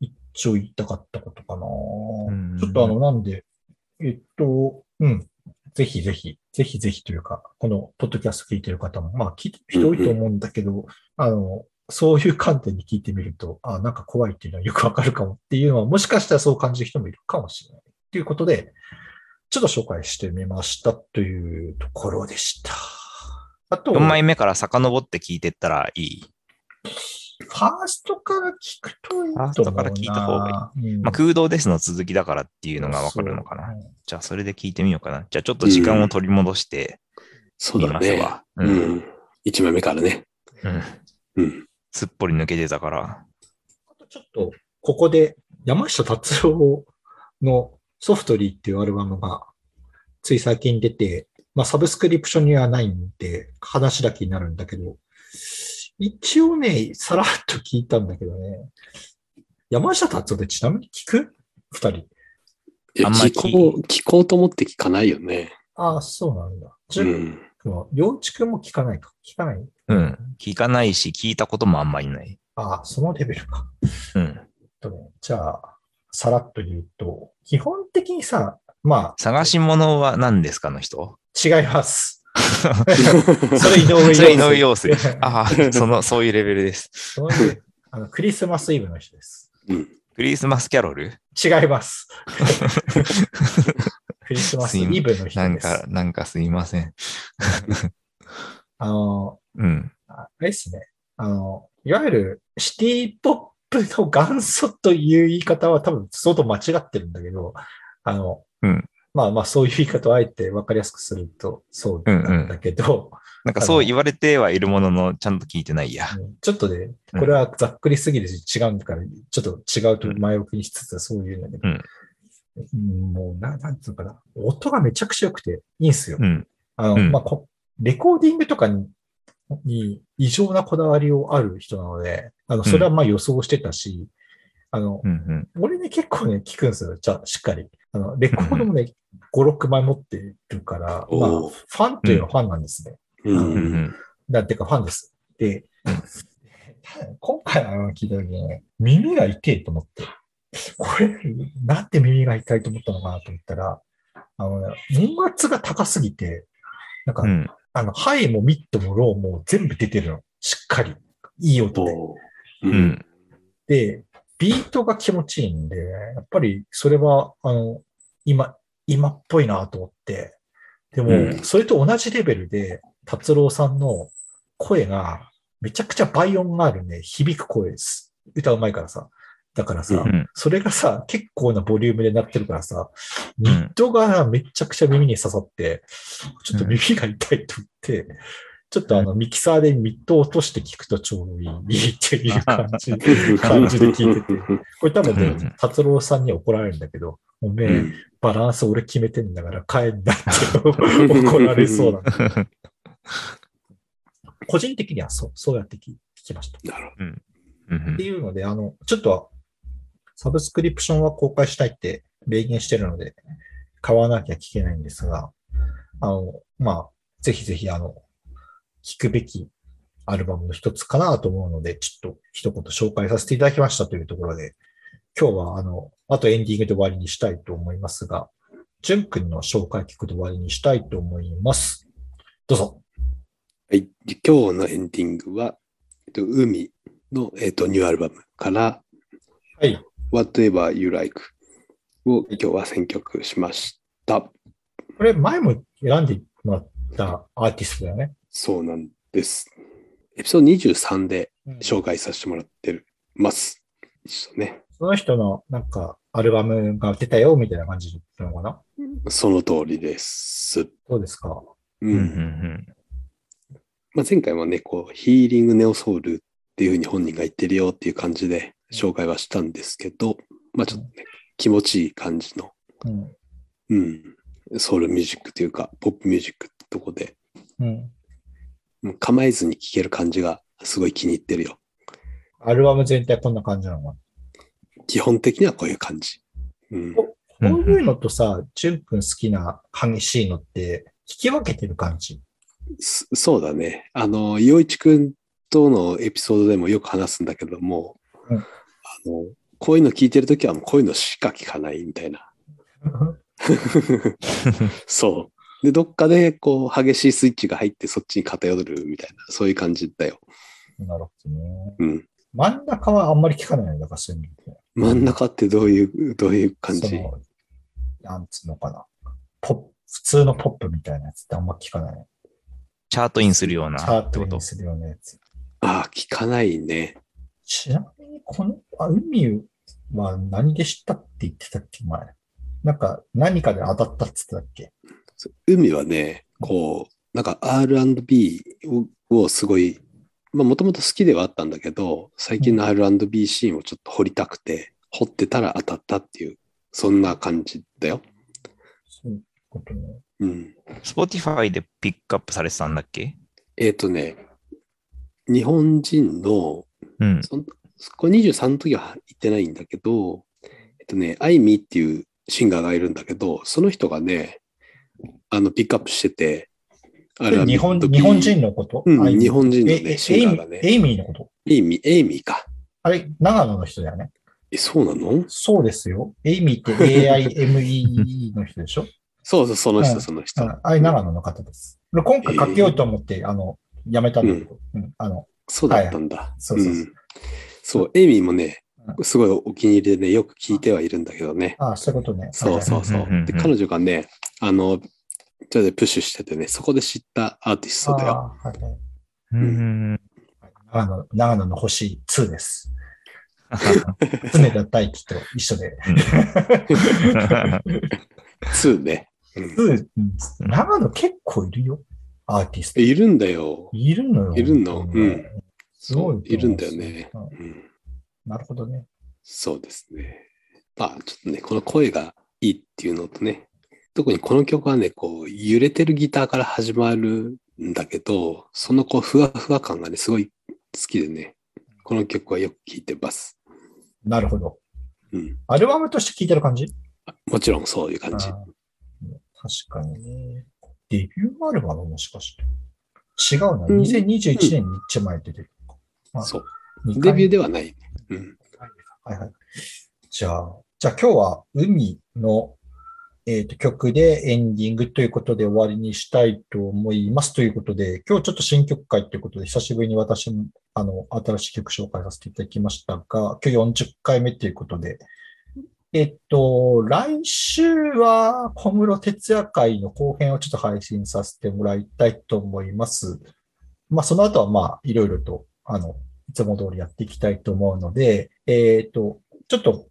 一応言いたかったことかな。ちょっとあの、なんで、えっと、うん。ぜひぜひ、ぜひぜひというか、このポッドキャスト聞いてる方も、まあ聞いてる人多いと思うんだけど、あの、そういう観点に聞いてみると、あなんか怖いっていうのはよくわかるかもっていうのは、もしかしたらそう感じる人もいるかもしれない。ということで、ちょっと紹介してみましたというところでした。あと、4枚目から遡って聞いてったらいい？ファーストから聞くといいと思うな。ファーストから聞いた方がいい。うん、まあ、空洞ですの続きだからっていうのがわかるのかな。じゃあ、それで聞いてみようかな。じゃあ、ちょっと時間を取り戻して、そうだね。うん。うん、1枚目からね。うん。うん。すっぽり抜けてたから。あとちょっと、ここで山下達郎のソフトリーっていうアルバムがつい最近出て、まあサブスクリプションにはないんで話だけになるんだけど、一応ね、さらっと聞いたんだけどね。山下達夫でちなみに聞く？二人。いや、聞こう、聞こうと思って聞かないよね。ああ、そうなんだ。うん。両地君も聞かないか。聞かない？うん。聞かないし、聞いたこともあんまりない。ああ、そのレベルか。うん。とね、じゃあ、さらっと言うと、基本的にさ、まあ。探し物は何ですかの人？違います。それ井上陽水。それ井上陽水。あ あ、その、そういうレベルです。そういうあのクリスマスイブの人です。うん、クリスマスキャロル？違います。クリスマスイブの人です。なんか、なんかすいません。あの、うん。あれですね。あの、いわゆるシティポップの元祖という言い方は多分相当間違ってるんだけど、あの、うん。まあまあそういう言い方をあえて分かりやすくするとそうなんだけど、うんうん、なんかそう言われてはいるものの、ちゃんと聞いてないや。ちょっとね、これはざっくりすぎるし違うから、ちょっと違うと前置きにしつつそういうんだけど、うん、もうな、なんつうかな、音がめちゃくちゃ良くていいんすよ。うん、あの、まあレコーディングとかにに異常なこだわりをある人なので、あの、それはまあ予想してたし、あの、うんうん、俺ね、結構ね、聞くんですよ。じゃあ、しっかり。あの、レコードもね、5、6枚持ってるから、まあ、ファンというのはファンなんですね。うん。なんていうか、ファンです。で、今回の聞いた時にね、耳が痛いと思って、これ、なんで耳が痛いと思ったのかなと思ったら、あの、ね、音圧が高すぎて、なんか、あの、ハイもミッドもローも全部出てるの。しっかり。いい音で。う。うんん。で、ビートが気持ちいいんで、やっぱりそれは、あの、今、今っぽいなと思って。でも、うんそれと同じレベルで、達郎さんの声が、めちゃくちゃ倍音があるね、響く声です。歌うまいからさ。だからさ、うん。それがさ、結構なボリュームでなってるからさ、ミッドがめちゃくちゃ耳に刺さって、ちょっと耳が痛いと言って、ちょっとあの、ミキサーでミッドを落として聞くとちょうどいいっていう感じ。感じで聞いてて。これ多分うん。ね、達郎さんに怒られるんだけど、おめえ、バランス俺決めてんだから帰んだって怒られそうな。んだ。個人的にはそう、そうやって聞聞きました。なるほうん。っていうので、あの、ちょっと、サブスクリプションは公開したいって明言してるので、買わなきゃ聞けないんですが、あの、まあ、ぜひぜひ、あの、聞くべきアルバムの一つかなと思うので、ちょっと一言紹介させていただきましたというところで、今日は、あの、あとエンディングで終わりにしたいと思いますが、ジュン君の紹介曲で終わりにしたいと思います。どうぞ。はい。今日のエンディングは、えっと、海の、えっと、ニューアルバムから、はい。Whatever You Like を今日は選曲しました。これ前も選んでもらったアーティストだよね。そうなんです。エピソード23でうん紹介させてもらってるます。一緒ね。その人のなんかアルバムが出たよみたいな感じなのかな？その通りです。どうですか？ううんうんんまあ、前回もね、こう、ヒーリングネオソウルっていうふうに本人が言ってるよっていう感じで紹介はしたんですけど、まあちょっとね、気持ちいい感じの、うん。うん、ソウルミュージックというか、ポップミュージックってとこで、うん。もう構えずに聴ける感じがすごい気に入ってるよ。アルバム全体こんな感じなのか基本的にはこういう感じ。うん、なこういうのとさ、ジュン君好きな激しいのって、聞き分けてる感じ？そそうだね。あの、洋一くんとのエピソードでもよく話すんだけども、うんあの、こういうの聞いてるときはもうこういうのしか聞かないみたいな。そう。で、どっかでこう激しいスイッチが入ってそっちに偏るみたいな、そういう感じだよ。なるほどね。うん。真ん中はあんまり聞かないんだから、そういう真ん中ってどういう、どういう感じ？なんつうのかな。ポップ、普通のポップみたいなやつってあんま聞かない。チャートインするようなチャーってこと？トに。するようなやつ。ああ、聞かないね。ちなみに、この、あ海は何で知ったって言ってたっけ、前。なんか、何かで当たったって言ってたっけ海はね、こう、なんか R&B ををすごい、まあもともと好きではあったんだけど、最近の R&B シーンをちょっと掘りたくて、掘ってたら当たったっていう、そんな感じだよ。そういうことね。うん。Spotify でピックアップされてたんだっけ？えっ、とね、日本人の、うん。そんこれ23の時は言ってないんだけど、えっとね、アイミーっていうシンガーがいるんだけど、その人がね、あの、ピックアップしてて、あれは日本、時日本人のこと、うん日本人のねええシンガーがね。エイミーエイミーのこと？エイミー、エイミーか。あれ、長野の人だよね。え、そうなの？そうですよ。エイミーって AIME の人でしょ？そうそう、その人、うん。その人。うん。あれ、長野の方です。今回かけようと思って、あの、やめたんだけど、うん。あの、そうだったんだ。そうそうそうんそう、エイミーもねう、すごいお気に入りでね、よく聞いてはいるんだけどね。ああ、そういうことね。そうそうそううんうんうんうん。で、彼女がね、あの、ちょっとプッシュしててね、そこで知ったアーティストだよ。ああはいはいうん。長野、長野の星2です。常田大輝と一緒で。2ね。うん2うん長野結構いるよ。アーティスト。いるんだよ。いるのよ。いるの本当にねすごい。いるんだよね。うんうんなるほどね。そうですね。まあ、ちょっとね、この声がいいっていうのとね、特にこの曲はね、こう、揺れてるギターから始まるんだけど、そのこう、ふわふわ感がね、すごい好きでね、この曲はよく聴いてます。なるほど。うん。アルバムとして聴いてる感じ？もちろんそういう感じ確かにね。デビューアルバムもしかして。違うな。うん2021年に一枚出てる。あそう。デビューではない。うん。はいはい。じゃあ、じゃあ今日は海のえっ、と、曲でエンディングということで終わりにしたいと思います。ということで、今日ちょっと新曲会ということで、久しぶりに私も、あの、新しい曲紹介させていただきましたが、今日40回目ということで、えっと、来週は小室哲也会の後編をちょっと配信させてもらいたいと思います。まあ、その後はまあ、いろいろと、あの、いつも通りやっていきたいと思うので、えっと、ちょっと、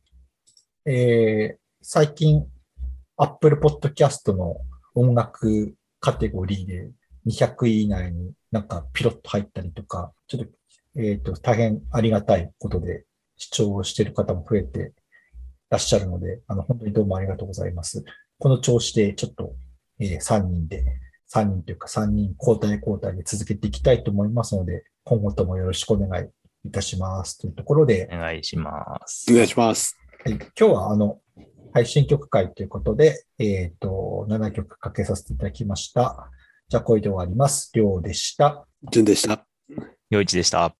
えー、最近、Apple Podcast の音楽カテゴリーで200位以内になんかピロッと入ったりとか、ちょっと、えっ、ー、と、大変ありがたいことで視聴している方も増えてらっしゃるので、あの、本当にどうもありがとうございます。この調子でちょっと、えー、3人で、3人というか3人交代交代で続けていきたいと思いますので、今後ともよろしくお願いいたします。というところで。お願いします。お願いします。はい、今日はあの、配信曲会ということで、えっ、ー、と、7曲かけさせていただきました。じゃあ、これで終わります。りょうでした。じゅんでした。よいちでした。